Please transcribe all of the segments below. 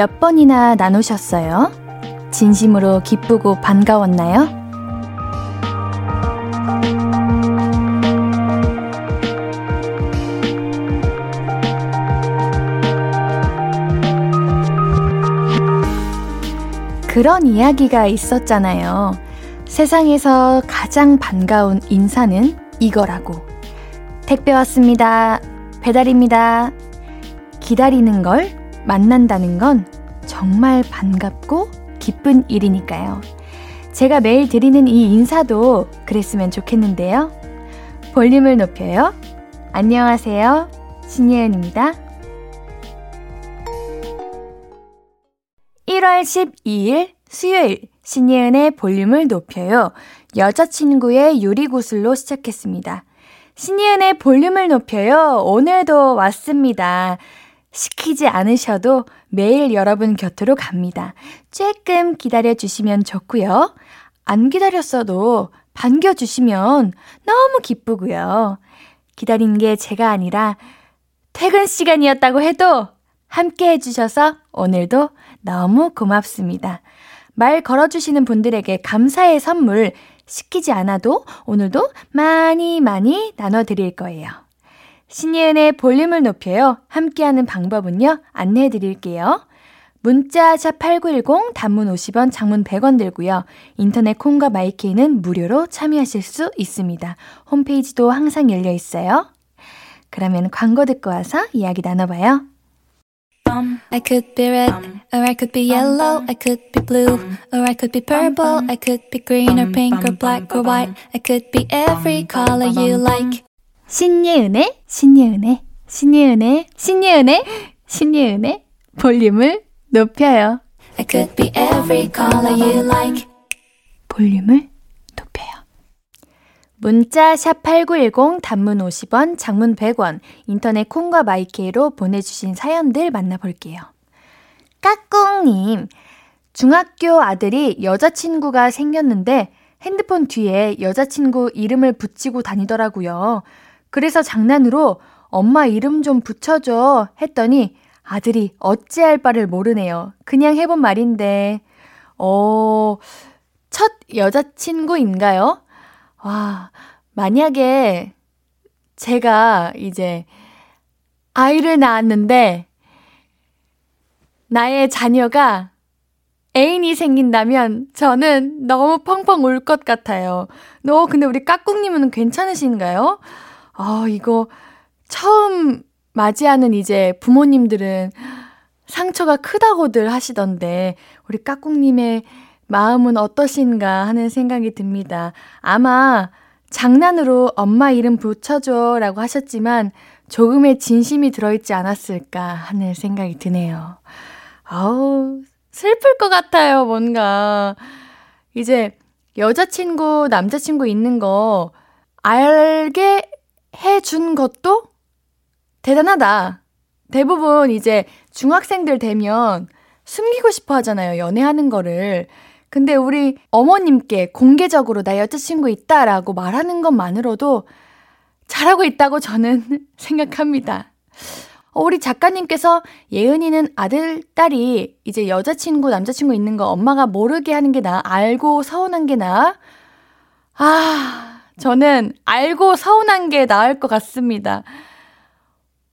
몇 번이나 나누셨어요? 진심으로 기쁘고 반가웠나요? 그런 이야기가 있었잖아요. 세상에서 가장 반가운 인사는 이거라고. 택배 왔습니다. 배달입니다. 기다리는 걸 만난다는 건 정말 반갑고 기쁜 일이니까요. 제가 매일 드리는 이 인사도 그랬으면 좋겠는데요. 볼륨을 높여요. 안녕하세요. 신예은입니다. 1월 12일 수요일 신예은의 볼륨을 높여요. 여자친구의 유리구슬로 시작했습니다. 신예은의 볼륨을 높여요. 오늘도 왔습니다. 시키지 않으셔도 매일 여러분 곁으로 갑니다. 조금 기다려주시면 좋고요. 안 기다렸어도 반겨주시면 너무 기쁘고요. 기다린 게 제가 아니라 퇴근 시간이었다고 해도 함께 해주셔서 오늘도 너무 고맙습니다. 말 걸어주시는 분들에게 감사의 선물 시키지 않아도 오늘도 많이 많이 나눠드릴 거예요. 신예은의 볼륨을 높여요. 함께하는 방법은요. 안내해 드릴게요. 문자 샵8910 단문 50원, 장문 100원 들고요. 인터넷 콩과 마이케이는 무료로 참여하실 수 있습니다. 홈페이지도 항상 열려 있어요. 그러면 광고 듣고 와서 이야기 나눠봐요. I could be red, or I could be yellow, I could be blue, or I could be purple, I could be green or pink or black or white, I could be every color you like. 신예은의, 신예은의, 신예은의, 신예은의, 신예은의 볼륨을 높여요. I could be every color you like. 볼륨을 높여요. 문자 샵 8910 단문 50원, 장문 100원, 인터넷 콩과 마이케이로 보내주신 사연들 만나볼게요. 까꿍님, 중학교 아들이 여자친구가 생겼는데 핸드폰 뒤에 여자친구 이름을 붙이고 다니더라고요. 그래서 장난으로 엄마 이름 좀 붙여줘 했더니 아들이 어찌할 바를 모르네요. 그냥 해본 말인데, 어, 첫 여자친구인가요? 와, 만약에 제가 이제 아이를 낳았는데 나의 자녀가 애인이 생긴다면 저는 너무 펑펑 울 것 같아요. 너 근데 우리 까꿍님은 괜찮으신가요? 아, 이거 처음 맞이하는 이제 부모님들은 상처가 크다고들 하시던데 우리 까꿍님의 마음은 어떠신가 하는 생각이 듭니다. 아마 장난으로 엄마 이름 붙여줘 라고 하셨지만 조금의 진심이 들어있지 않았을까 하는 생각이 드네요. 아우, 슬플 것 같아요, 뭔가. 이제 여자친구, 남자친구 있는 거 알게 해준 것도 대단하다. 대부분 이제 중학생들 되면 숨기고 싶어 하잖아요, 연애하는 거를. 근데 우리 어머님께 공개적으로 나 여자친구 있다라고 말하는 것만으로도 잘하고 있다고 저는 생각합니다. 어, 우리 작가님께서 예은이는 아들, 딸이 이제 여자친구, 남자친구 있는 거 엄마가 모르게 하는 게 나아? 알고 서운한 게 나아? 아, 저는 알고 서운한 게 나을 것 같습니다.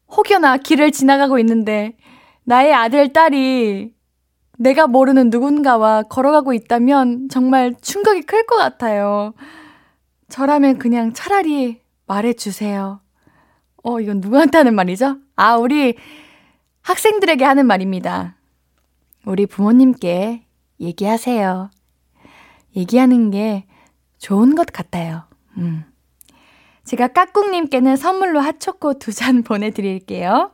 혹여나 길을 지나가고 있는데 나의 아들, 딸이 내가 모르는 누군가와 걸어가고 있다면 정말 충격이 클 것 같아요. 저라면 그냥 차라리 말해주세요. 어, 이건 누구한테 하는 말이죠? 아, 우리 학생들에게 하는 말입니다. 우리 부모님께 얘기하세요. 얘기하는 게 좋은 것 같아요. 음. 제가 까꿍님께는 선물로 핫초코 두 잔 보내드릴게요.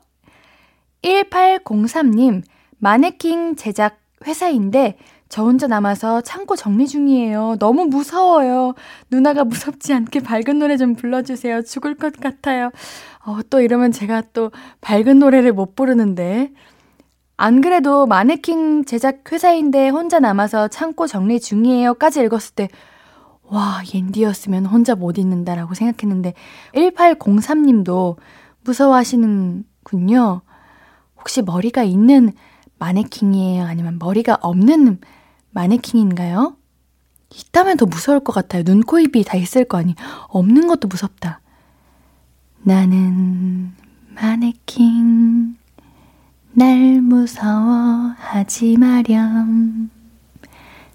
1803님, 마네킹 제작 회사인데 저 혼자 남아서 창고 정리 중이에요. 너무 무서워요. 누나가 무섭지 않게 밝은 노래 좀 불러주세요. 죽을 것 같아요. 어, 또 이러면 제가 또 밝은 노래를 못 부르는데. 안 그래도 마네킹 제작 회사인데 혼자 남아서 창고 정리 중이에요.까지 읽었을 때, 와, 옌디였으면 혼자 못 읽는다라고 생각했는데, 1803님도 무서워하시는군요. 혹시 머리가 있는 마네킹이에요? 아니면 머리가 없는 마네킹인가요? 있다면 더 무서울 것 같아요. 눈, 코, 입이 다 있을 거 아니. 없는 것도 무섭다. 나는 마네킹, 날 무서워하지 마렴.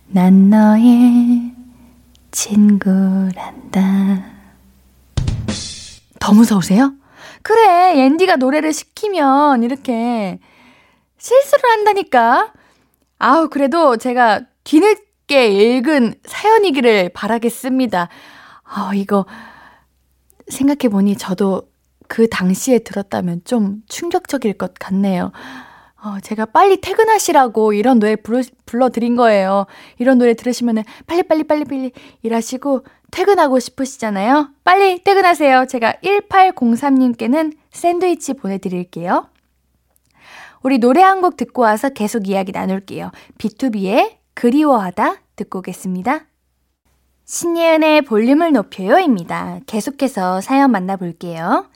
난 너의 친구란다. 더 무서우세요? 그래, 앤디가 노래를 시키면 이렇게 실수를 한다니까. 아우, 그래도 제가 뒤늦게 읽은 사연이기를 바라겠습니다. 아, 이거 생각해보니 저도 그 당시에 들었다면 좀 충격적일 것 같네요. 어, 제가 빨리 퇴근하시라고 이런 노래 부르, 불러드린 거예요. 이런 노래 들으시면은 빨리 빨리 빨리 빨리 일하시고 퇴근하고 싶으시잖아요. 빨리 퇴근하세요. 제가 1803님께는 샌드위치 보내드릴게요. 우리 노래 한 곡 듣고 와서 계속 이야기 나눌게요. B2B의 그리워하다 듣고 오겠습니다. 신예은의 볼륨을 높여요입니다. 계속해서 사연 만나볼게요.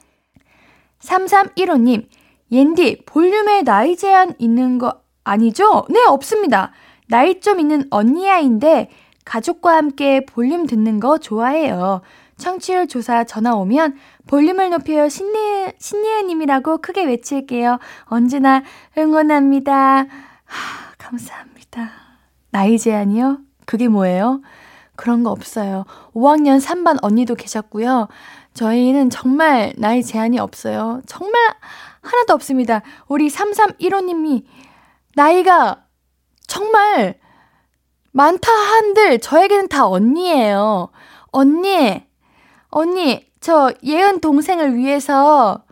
3315님, 옌디, 볼륨에 나이 제한 있는 거 아니죠? 네, 없습니다. 나이 좀 있는 언니아인데 가족과 함께 볼륨 듣는 거 좋아해요. 청취율 조사 전화 오면 볼륨을 높여요 신예, 신예은님이라고 크게 외칠게요. 언제나 응원합니다. 하, 감사합니다. 나이 제한이요? 그게 뭐예요? 그런 거 없어요. 5학년 3반 언니도 계셨고요. 저희는 정말 나이 제한이 없어요. 정말 하나도 없습니다. 우리 3315님이 나이가 정말 많다 한들 저에게는 다 언니예요. 언니, 언니, 저 예은 동생을 위해서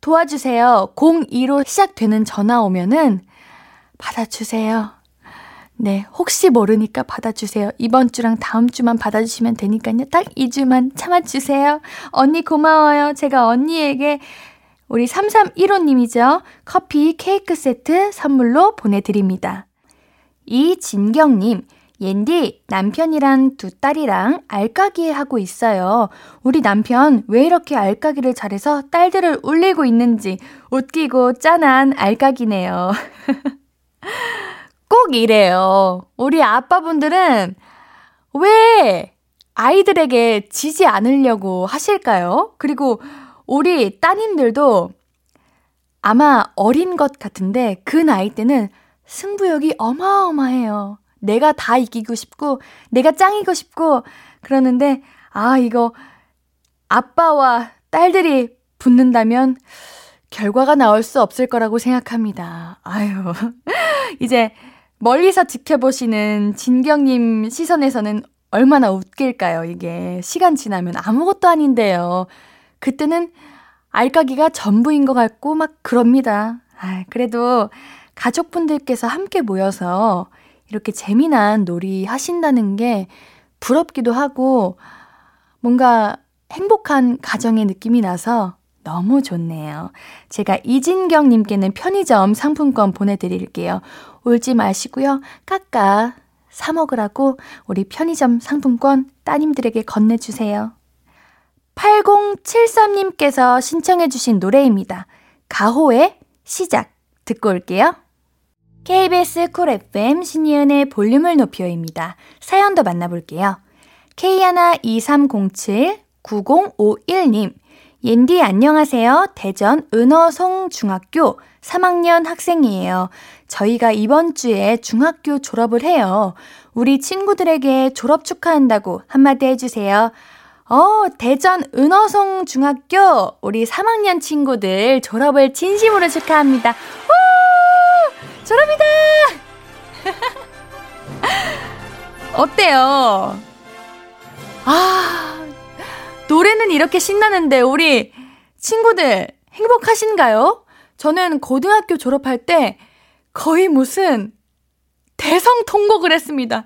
도와주세요. 02로 시작되는 전화 오면은 받아주세요. 네, 혹시 모르니까 받아주세요. 이번 주랑 다음 주만 받아주시면 되니까요. 딱 2주만 참아주세요. 언니 고마워요. 제가 언니에게 우리 3315님이죠. 커피 케이크 세트 선물로 보내드립니다. 이진경님, 옌디, 남편이랑 두 딸이랑 알까기 하고 있어요. 우리 남편 왜 이렇게 알까기를 잘해서 딸들을 울리고 있는지 웃기고 짠한 알까기네요. 꼭 이래요. 우리 아빠분들은 왜 아이들에게 지지 않으려고 하실까요? 그리고 우리 따님들도 아마 어린 것 같은데 그 나이 때는 승부욕이 어마어마해요. 내가 다 이기고 싶고, 내가 짱이고 싶고, 그러는데, 아, 이거, 아빠와 딸들이 붙는다면, 결과가 나올 수 없을 거라고 생각합니다. 아유. 이제, 멀리서 지켜보시는 진경님 시선에서는 얼마나 웃길까요, 이게. 시간 지나면 아무것도 아닌데요. 그때는 알까기가 전부인 것 같고 막 그럽니다. 아, 그래도 가족분들께서 함께 모여서 이렇게 재미난 놀이 하신다는 게 부럽기도 하고 뭔가 행복한 가정의 느낌이 나서 너무 좋네요. 제가 이진경님께는 편의점 상품권 보내드릴게요. 울지 마시고요. 깎아 사먹으라고 우리 편의점 상품권 따님들에게 건네주세요. 8073님께서 신청해주신 노래입니다. 가호의 시작 듣고 올게요. KBS 쿨 FM 신이은의 볼륨을 높여입니다. 사연 도 만나볼게요. K12307-9051님 옌디 안녕하세요. 대전 은어송 중학교 3학년 학생이에요. 저희가 이번 주에 중학교 졸업을 해요. 우리 친구들에게 졸업 축하한다고 한마디 해주세요. 어, 대전 은어성 중학교 우리 3학년 친구들 졸업을 진심으로 축하합니다. 우! 졸업이다! 어때요? 아, 노래는 이렇게 신나는데 우리 친구들 행복하신가요? 저는 고등학교 졸업할 때 거의 무슨 대성 통곡을 했습니다.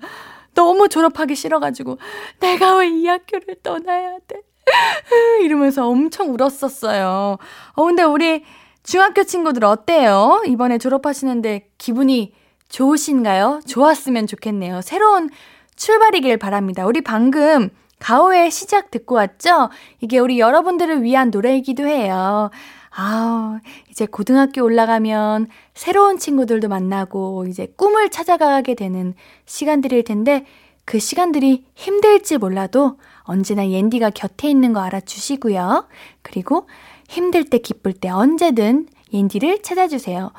너무 졸업하기 싫어가지고 내가 왜 이 학교를 떠나야 돼? 이러면서 엄청 울었었어요. 어, 근데 우리 중학교 친구들 어때요? 이번에 졸업하시는데 기분이 좋으신가요? 좋았으면 좋겠네요. 새로운 출발이길 바랍니다. 우리 방금 가오의 시작 듣고 왔죠? 이게 우리 여러분들을 위한 노래이기도 해요. 아, 이제 고등학교 올라가면 새로운 친구들도 만나고 이제 꿈을 찾아가게 되는 시간들일 텐데 그 시간들이 힘들지 몰라도 언제나 옌디가 곁에 있는 거 알아주시고요. 그리고 힘들 때 기쁠 때 언제든 옌디를 찾아주세요.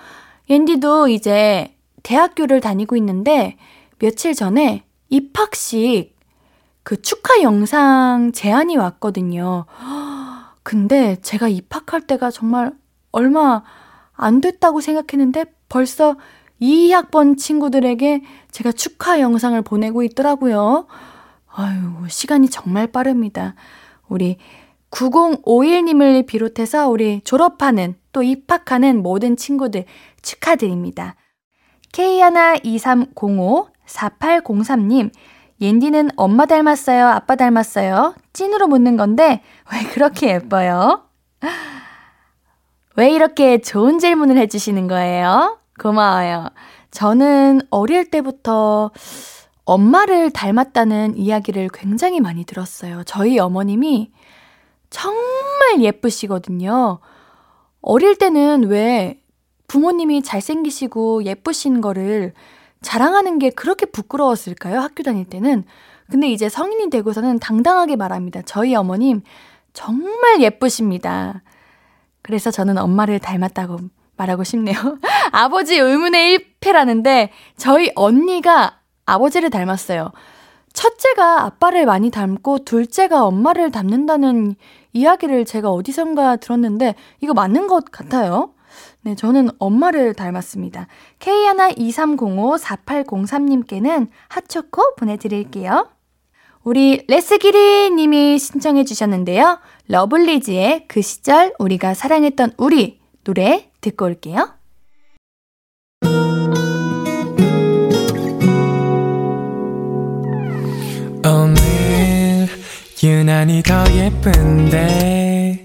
옌디도 이제 대학교를 다니고 있는데 며칠 전에 입학식 그 축하 영상 제안이 왔거든요. 근데 제가 입학할 때가 정말 얼마 안 됐다고 생각했는데 벌써 2학번 친구들에게 제가 축하 영상을 보내고 있더라고요. 아유, 시간이 정말 빠릅니다. 우리 9051님을 비롯해서 우리 졸업하는 또 입학하는 모든 친구들 축하드립니다. K12305-4803님, 옌디는 엄마 닮았어요? 아빠 닮았어요? 찐으로 묻는 건데, 왜 그렇게 예뻐요? 왜 이렇게 좋은 질문을 해주시는 거예요? 고마워요. 저는 어릴 때부터 엄마를 닮았다는 이야기를 굉장히 많이 들었어요. 저희 어머님이 정말 예쁘시거든요. 어릴 때는 왜 부모님이 잘생기시고 예쁘신 거를 자랑하는 게 그렇게 부끄러웠을까요? 학교 다닐 때는. 근데 이제 성인이 되고서는 당당하게 말합니다. 저희 어머님 정말 예쁘십니다. 그래서 저는 엄마를 닮았다고 말하고 싶네요. 아버지 의문의 1패라는데 저희 언니가 아버지를 닮았어요. 첫째가 아빠를 많이 닮고 둘째가 엄마를 닮는다는 이야기를 제가 어디선가 들었는데 이거 맞는 것 같아요. 네, 저는 엄마를 닮았습니다. K123054803님께는 핫초코 보내드릴게요. 우리 레스기리 님이 신청해 주셨는데요. 러블리즈의 그 시절 우리가 사랑했던 우리 노래 듣고 올게요. 오늘 유난히 더 예쁜데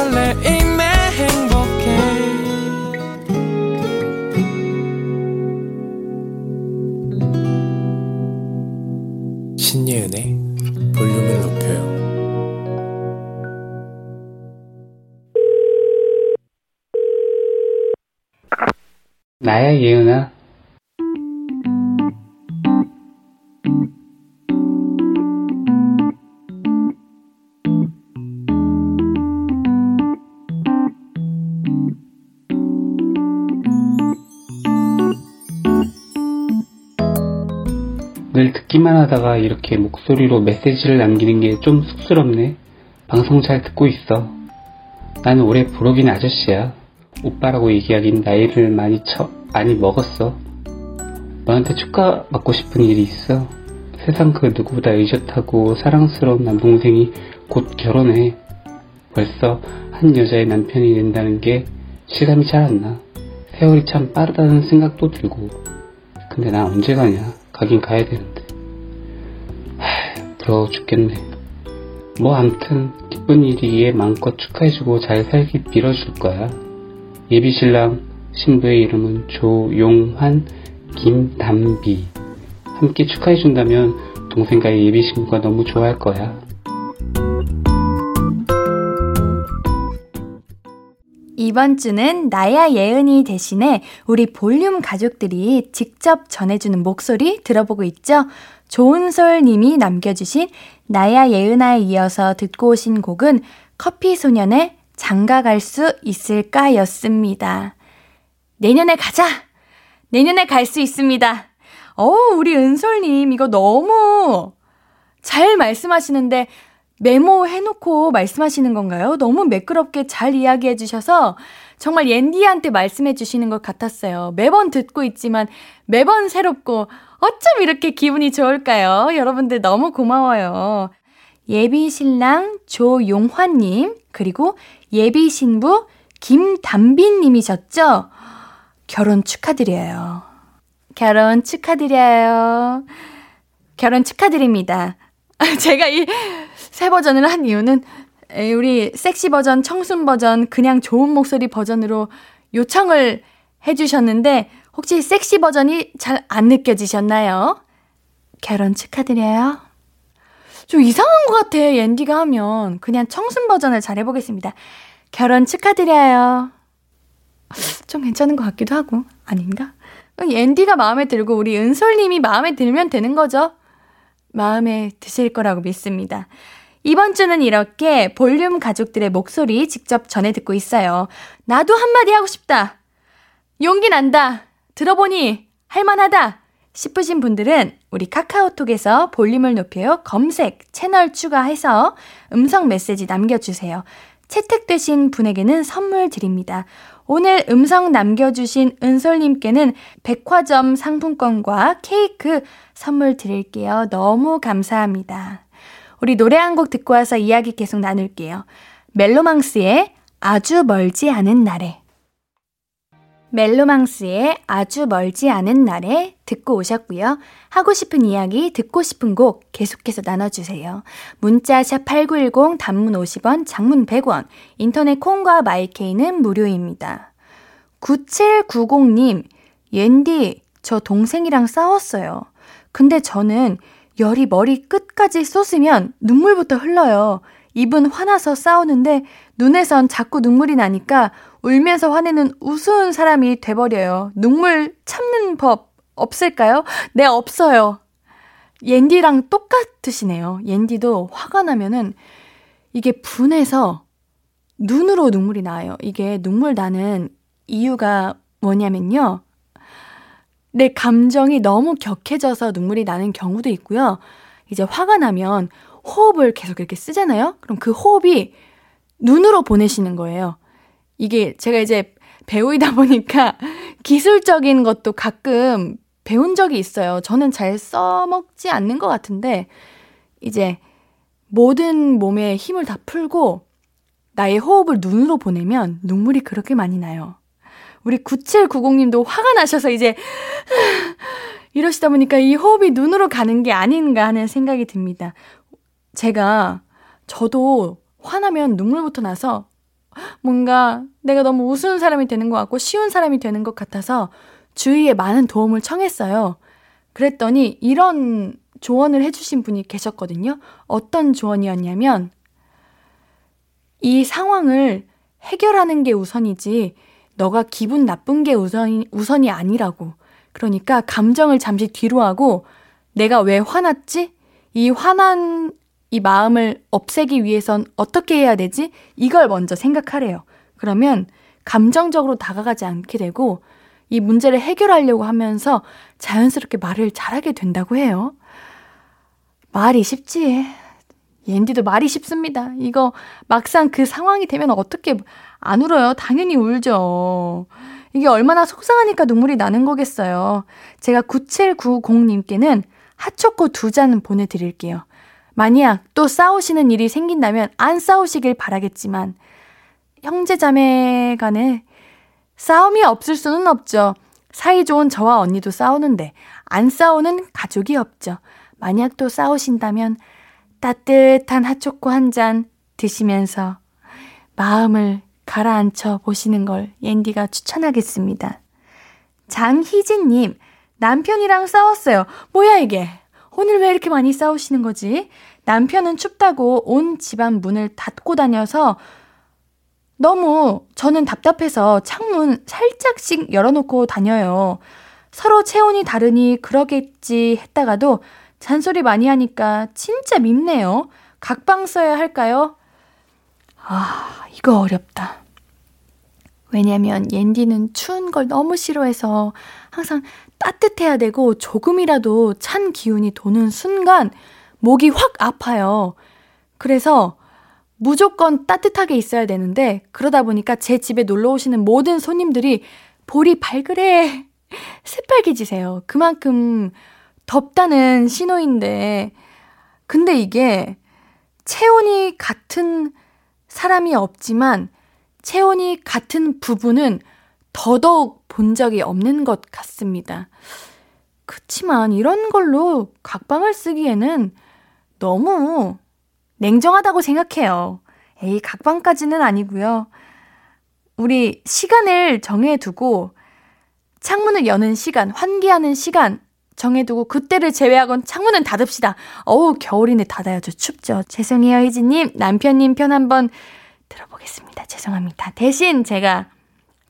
나야 예은아. 늘 듣기만 하다가 이렇게 목소리로 메시지를 남기는 게 좀 쑥스럽네. 방송 잘 듣고 있어. 나는 올해 부록인 아저씨야. 오빠라고 얘기하긴 나이를 많이 쳐, 많이 먹었어. 너한테 축하 받고 싶은 일이 있어. 세상 그 누구보다 의젓하고 사랑스러운 남동생이 곧 결혼해. 벌써 한 여자의 남편이 된다는 게 실감이 잘 안 나. 세월이 참 빠르다는 생각도 들고. 근데 난 언제 가냐? 가긴 가야 되는데. 하, 부러워 죽겠네. 뭐 암튼 기쁜 일이기에 마음껏 축하해주고 잘 살기 빌어줄 거야. 예비 신랑 신부의 이름은 조용환 김담비. 함께 축하해준다면 동생과의 예비 신부가 너무 좋아할 거야. 이번 주는 나야 예은이 대신에 우리 볼륨 가족들이 직접 전해주는 목소리 들어보고 있죠? 좋은솔 님이 남겨주신 나야 예은아에 이어서 듣고 오신 곡은 커피 소년의 장가 갈 수 있을까 였습니다. 내년에 가자! 내년에 갈 수 있습니다. 어우, 우리 은솔님, 이거 너무 잘 말씀하시는데, 메모해놓고 말씀하시는 건가요? 너무 매끄럽게 잘 이야기해 주셔서 정말 옌디한테 말씀해 주시는 것 같았어요. 매번 듣고 있지만 매번 새롭고 어쩜 이렇게 기분이 좋을까요? 여러분들 너무 고마워요. 예비 신랑 조용환님, 그리고 예비 신부 김담빈 님이셨죠? 결혼 축하드려요. 결혼 축하드려요. 결혼 축하드립니다. 제가 이 새 버전을 한 이유는 우리 섹시 버전, 청순 버전, 그냥 좋은 목소리 버전으로 요청을 해주셨는데 혹시 섹시 버전이 잘 안 느껴지셨나요? 결혼 축하드려요. 좀 이상한 것 같아, 앤디가 하면. 그냥 청순 버전을 잘 해보겠습니다. 결혼 축하드려요. 좀 괜찮은 것 같기도 하고, 아닌가? 앤디가 마음에 들고 우리 은솔님이 마음에 들면 되는 거죠. 마음에 드실 거라고 믿습니다. 이번 주는 이렇게 볼륨 가족들의 목소리 직접 전해 듣고 있어요. 나도 한마디 하고 싶다. 용기 난다. 들어보니 할만하다. 싶으신 분들은 우리 카카오톡에서 볼륨을 높여요 검색 채널 추가해서 음성 메시지 남겨주세요. 채택되신 분에게는 선물 드립니다. 오늘 음성 남겨주신 은솔님께는 백화점 상품권과 케이크 선물 드릴게요. 너무 감사합니다. 우리 노래 한 곡 듣고 와서 이야기 계속 나눌게요. 멜로망스의 아주 멀지 않은 날에 멜로망스의 아주 멀지 않은 날에 듣고 오셨고요. 하고 싶은 이야기, 듣고 싶은 곡 계속해서 나눠주세요. 문자 샵8910 단문 50원, 장문 100원, 인터넷 콩과 마이케이는 무료입니다. 9790님, 옌디, 저 동생이랑 싸웠어요. 근데 저는 열이 머리 끝까지 쏟으면 눈물부터 흘러요. 입은 화나서 싸우는데 눈에선 자꾸 눈물이 나니까 울면서 화내는 우스운 사람이 돼버려요. 눈물 참는 법 없을까요? 네, 없어요. 옌디랑 똑같으시네요. 옌디도 화가 나면은 이게 분해서 눈으로 눈물이 나요. 이게 눈물 나는 이유가 뭐냐면요. 내 감정이 너무 격해져서 눈물이 나는 경우도 있고요. 이제 화가 나면 호흡을 계속 이렇게 쓰잖아요? 그럼 그 호흡이 눈으로 보내시는 거예요. 이게 제가 이제 배우이다 보니까 기술적인 것도 가끔 배운 적이 있어요. 저는 잘 써먹지 않는 것 같은데, 이제 모든 몸에 힘을 다 풀고 나의 호흡을 눈으로 보내면 눈물이 그렇게 많이 나요. 우리 9790님도 화가 나셔서 이제 이러시다 보니까 이 호흡이 눈으로 가는 게 아닌가 하는 생각이 듭니다. 제가 저도 화나면 눈물부터 나서 뭔가 내가 너무 우스운 사람이 되는 것 같고 쉬운 사람이 되는 것 같아서 주위에 많은 도움을 청했어요. 그랬더니 이런 조언을 해주신 분이 계셨거든요. 어떤 조언이었냐면, 이 상황을 해결하는 게 우선이지, 너가 기분 나쁜 게 우선이, 우선이 아니라고. 그러니까 감정을 잠시 뒤로 하고, 내가 왜 화났지? 이 화난 이 마음을 없애기 위해선 어떻게 해야 되지? 이걸 먼저 생각하래요. 그러면 감정적으로 다가가지 않게 되고 이 문제를 해결하려고 하면서 자연스럽게 말을 잘하게 된다고 해요. 말이 쉽지. 옌디도 말이 쉽습니다. 이거 막상 그 상황이 되면 어떻게 안 울어요? 당연히 울죠. 이게 얼마나 속상하니까 눈물이 나는 거겠어요. 제가 9790님께는 핫초코 두 잔 보내드릴게요. 만약 또 싸우시는 일이 생긴다면 안 싸우시길 바라겠지만 형제자매 간에 싸움이 없을 수는 없죠. 사이좋은 저와 언니도 싸우는데 안 싸우는 가족이 없죠. 만약 또 싸우신다면 따뜻한 핫초코 한 잔 드시면서 마음을 가라앉혀 보시는 걸 옌디가 추천하겠습니다. 장희진님, 남편이랑 싸웠어요. 뭐야 이게? 오늘 왜 이렇게 많이 싸우시는 거지? 남편은 춥다고 온 집안 문을 닫고 다녀서 너무 저는 답답해서 창문 살짝씩 열어놓고 다녀요. 서로 체온이 다르니 그러겠지 했다가도 잔소리 많이 하니까 진짜 밉네요. 각방 써야 할까요? 아, 이거 어렵다. 왜냐면 옌디는 추운 걸 너무 싫어해서 항상 따뜻해야 되고 조금이라도 찬 기운이 도는 순간 목이 확 아파요. 그래서 무조건 따뜻하게 있어야 되는데 그러다 보니까 제 집에 놀러 오시는 모든 손님들이 볼이 발그레 새빨개지세요. 그만큼 덥다는 신호인데 근데 이게 체온이 같은 사람이 없지만 체온이 같은 부분은 더더욱 본 적이 없는 것 같습니다. 그치만 이런 걸로 각방을 쓰기에는 너무 냉정하다고 생각해요. 에이, 각방까지는 아니고요. 우리 시간을 정해두고 창문을 여는 시간, 환기하는 시간 정해두고 그때를 제외하곤 창문은 닫읍시다. 어우, 겨울인데 닫아야죠. 춥죠. 죄송해요, 희진님. 남편님 편 한번 들어보겠습니다. 죄송합니다. 대신 제가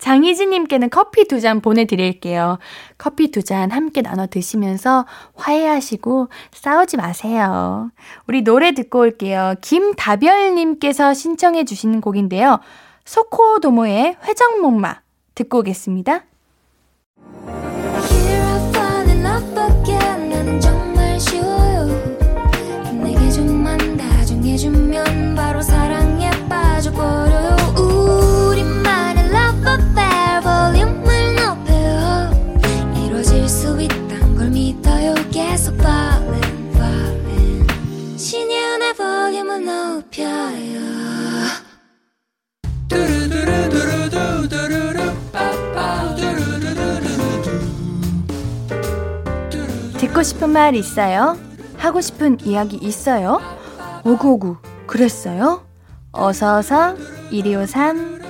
장희진님께는 커피 두 잔 보내드릴게요. 커피 두 잔 함께 나눠 드시면서 화해하시고 싸우지 마세요. 우리 노래 듣고 올게요. 김다별님께서 신청해주신 곡인데요. 소코도모의 회전목마 듣고 오겠습니다. 듣고 싶은 말 있어요? 하고 싶은 이야기 있어요? 오구오구 그랬어요? 어서어서 1253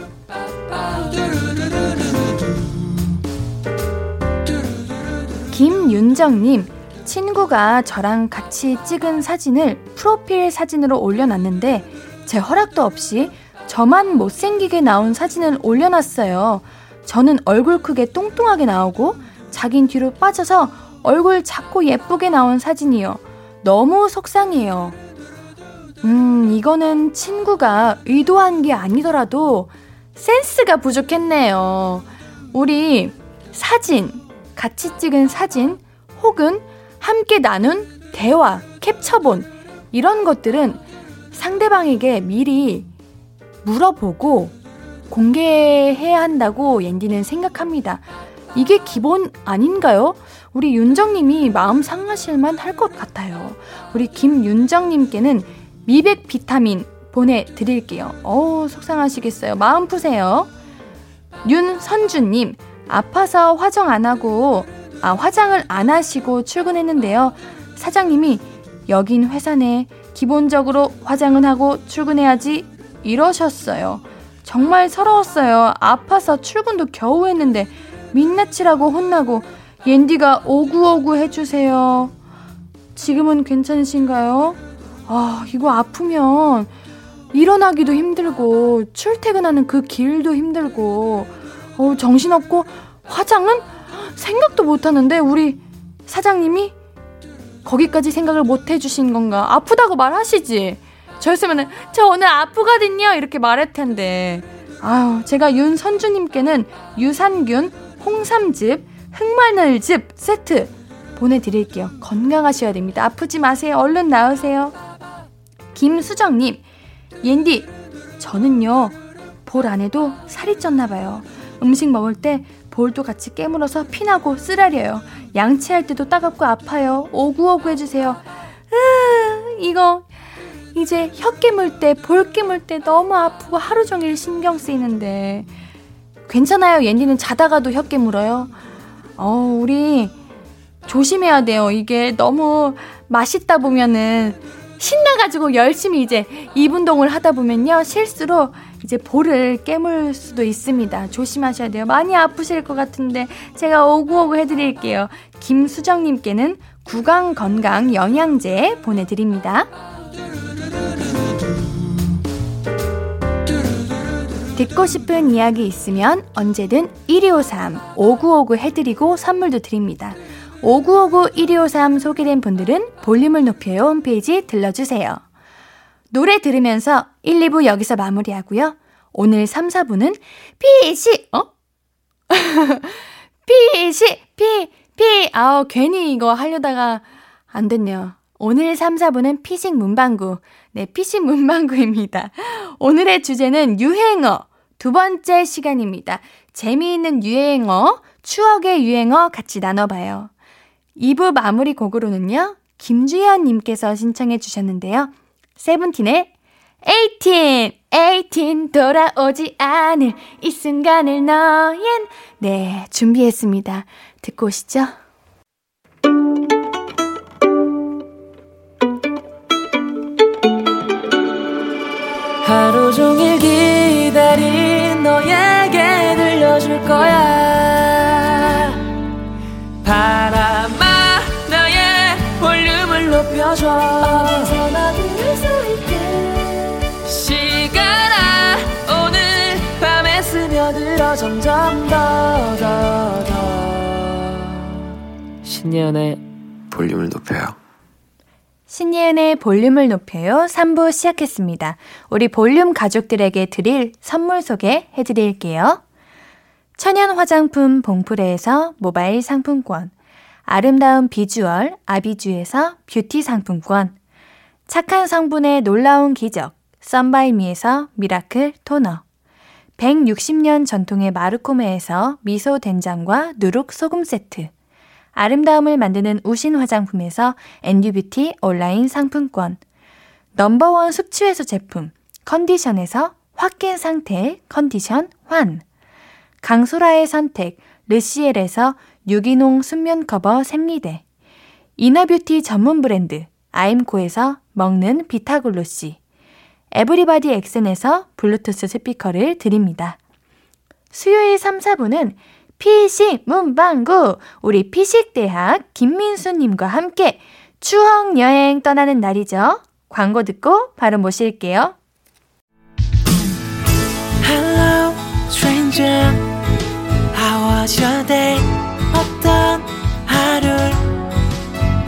김윤정님 친구가 저랑 같이 찍은 사진을 프로필 사진으로 올려놨는데 제 허락도 없이 저만 못생기게 나온 사진을 올려놨어요. 저는 얼굴 크게 뚱뚱하게 나오고 자긴 뒤로 빠져서 얼굴 작고 예쁘게 나온 사진이요. 너무 속상해요. 음, 이거는 친구가 의도한 게 아니더라도 센스가 부족했네요. 우리 사진, 같이 찍은 사진, 혹은 함께 나눈 대화, 캡처본, 이런 것들은 상대방에게 미리 물어보고 공개해야 한다고 옌디는 생각합니다. 이게 기본 아닌가요? 우리 윤정님이 마음 상하실만 할 것 같아요. 우리 김윤정님께는 미백 비타민 보내드릴게요. 어우, 속상하시겠어요. 마음 푸세요. 윤선주님, 아파서 화장 안 하고, 아, 화장을 안 하시고 출근했는데요. 사장님이 여긴 회사 내 기본적으로 화장은 하고 출근해야지 이러셨어요. 정말 서러웠어요. 아파서 출근도 겨우 했는데 민낯이라고 혼나고 옌디가 오구오구 해주세요. 지금은 괜찮으신가요? 아, 이거 아프면 일어나기도 힘들고 출퇴근하는 그 길도 힘들고 어, 정신없고 화장은 생각도 못하는데 우리 사장님이 거기까지 생각을 못 해주신 건가? 아프다고 말하시지. 저였으면은 저 오늘 아프거든요 이렇게 말할 텐데. 아유, 제가 윤선주님께는 유산균 홍삼즙 흑마늘즙 세트 보내드릴게요. 건강하셔야 됩니다. 아프지 마세요. 얼른 나으세요. 김수정님, 옌디, 저는요, 볼 안에도 살이 쪘나 봐요. 음식 먹을 때 볼도 같이 깨물어서 피나고 쓰라려요. 양치할 때도 따갑고 아파요. 오구오구 해주세요. 으, 이거, 이제 혀 깨물 때, 볼 깨물 때 너무 아프고 하루 종일 신경 쓰이는데. 괜찮아요. 옌디는 자다가도 혀 깨물어요. 어, 우리 조심해야 돼요. 이게 너무 맛있다 보면은 신나가지고 열심히 이제 입운동을 하다 보면요. 실수로 이제 볼을 깨물 수도 있습니다. 조심하셔야 돼요. 많이 아프실 것 같은데 제가 오구오구 해드릴게요. 김수정님께는 구강 건강 영양제 보내드립니다. 듣고 싶은 이야기 있으면 언제든 1253 5959 해드리고 선물도 드립니다. 5959 1253 소개된 분들은 볼륨을 높여요 홈페이지 들러주세요. 노래 들으면서 1, 2부 여기서 마무리하고요. 오늘 3, 4부는 피시 어? 피시 피 피. 아우 괜히 이거 하려다가 안 됐네요. 오늘 3, 4부는 피식 문방구. 네, 피식 문방구입니다. 오늘의 주제는 유행어. 두 번째 시간입니다. 재미있는 유행어, 추억의 유행어 같이 나눠봐요. 2부 마무리 곡으로는요, 김주현님께서 신청해 주셨는데요. 세븐틴의 18! 18 돌아오지 않을 이 순간을 너엔 네 준비했습니다. 듣고 오시죠. 하루 종일 기다린 너에게 들려줄 거야 바람아 나의 볼륨을 높여줘 시간아 오늘 밤에 스며들어 점점 더 더 더 신예은의 볼륨을 높여요. 신예은의 볼륨을 높여요 3부 시작했습니다. 우리 볼륨 가족들에게 드릴 선물 소개해 드릴게요. 천연 화장품 봉프레에서 모바일 상품권, 아름다운 비주얼 아비주에서 뷰티 상품권, 착한 성분의 놀라운 기적 썬바이미에서 미라클 토너, 160년 전통의 마르코메에서 미소 된장과 누룩 소금 세트, 아름다움을 만드는 우신 화장품에서 엔듀뷰티 온라인 상품권, 넘버원 숙취해소 제품 컨디션에서 확 깬 상태 컨디션 환, 강소라의 선택 르시엘에서 유기농 순면 커버 생리대, inner beauty 전문 브랜드 아임코에서 먹는 비타글로시, 에브리바디 엑센에서 블루투스 스피커를 드립니다. 수요일 3, 4분은 피식 문방구 우리 피식대학 김민수님과 함께 추억 여행 떠나는 날이죠. 광고 듣고 바로 모실게요. Hello, stranger. How was your day? 어떤 하루를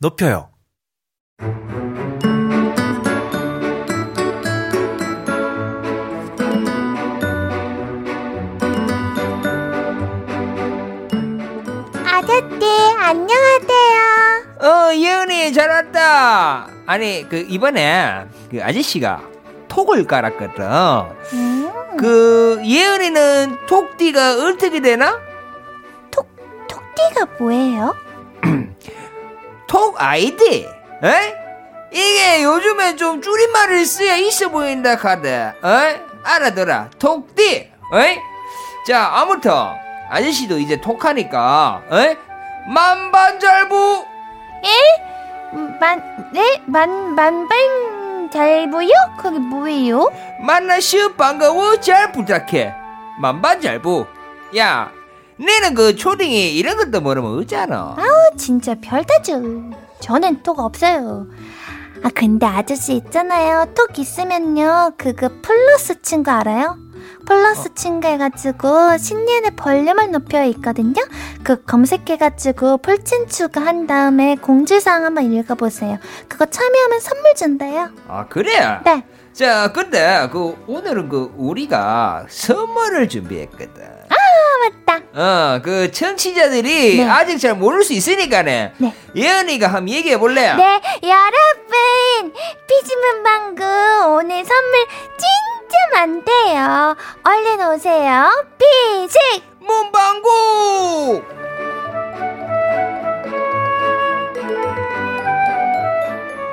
높여요. 아저씨, 안녕하세요. 어, 예은이 잘 왔다. 아니, 그, 이번에, 그 아저씨가 톡을 깔았거든. 음, 그, 예은이는 톡띠가 어떻게 되나? 톡띠가 뭐예요? 톡 아이디. 에? 이게 요즘에 좀 줄임말을 써야 있어 보인다 카드. 에? 알아들어. 톡띠. 에? 자, 아무튼, 아저씨도 이제 톡하니까, 에? 만반잘부. 만, 네? 만, 만반 잘보요? 그게 뭐예요? 만나시오 반가워 잘 부탁해 만반잘부 야 너는 그 초딩이 이런 것도 모르면 어쩌나 아우, 진짜 별다죠. 저는 톡 없어요. 아, 근데 아저씨 있잖아요. 톡 있으면요. 그거 플러스 친구 알아요? 플러스 친구 해가지고 신년의 볼륨을 높여 있거든요. 그 검색해가지고 풀친 추가한 다음에 공지사항 한번 읽어보세요. 그거 참여하면 선물 준대요. 아 그래 네. 자 근데 그 오늘은 그 우리가 선물을 준비했거든. 어 그 청취자들이 네. 아직 잘 모를 수 있으니까네 네. 예은이가 한번 얘기해 볼래요 네, 여러분. 피지문 방구 오늘 선물 진짜 많대요. 얼른 오세요. 피식! 문방구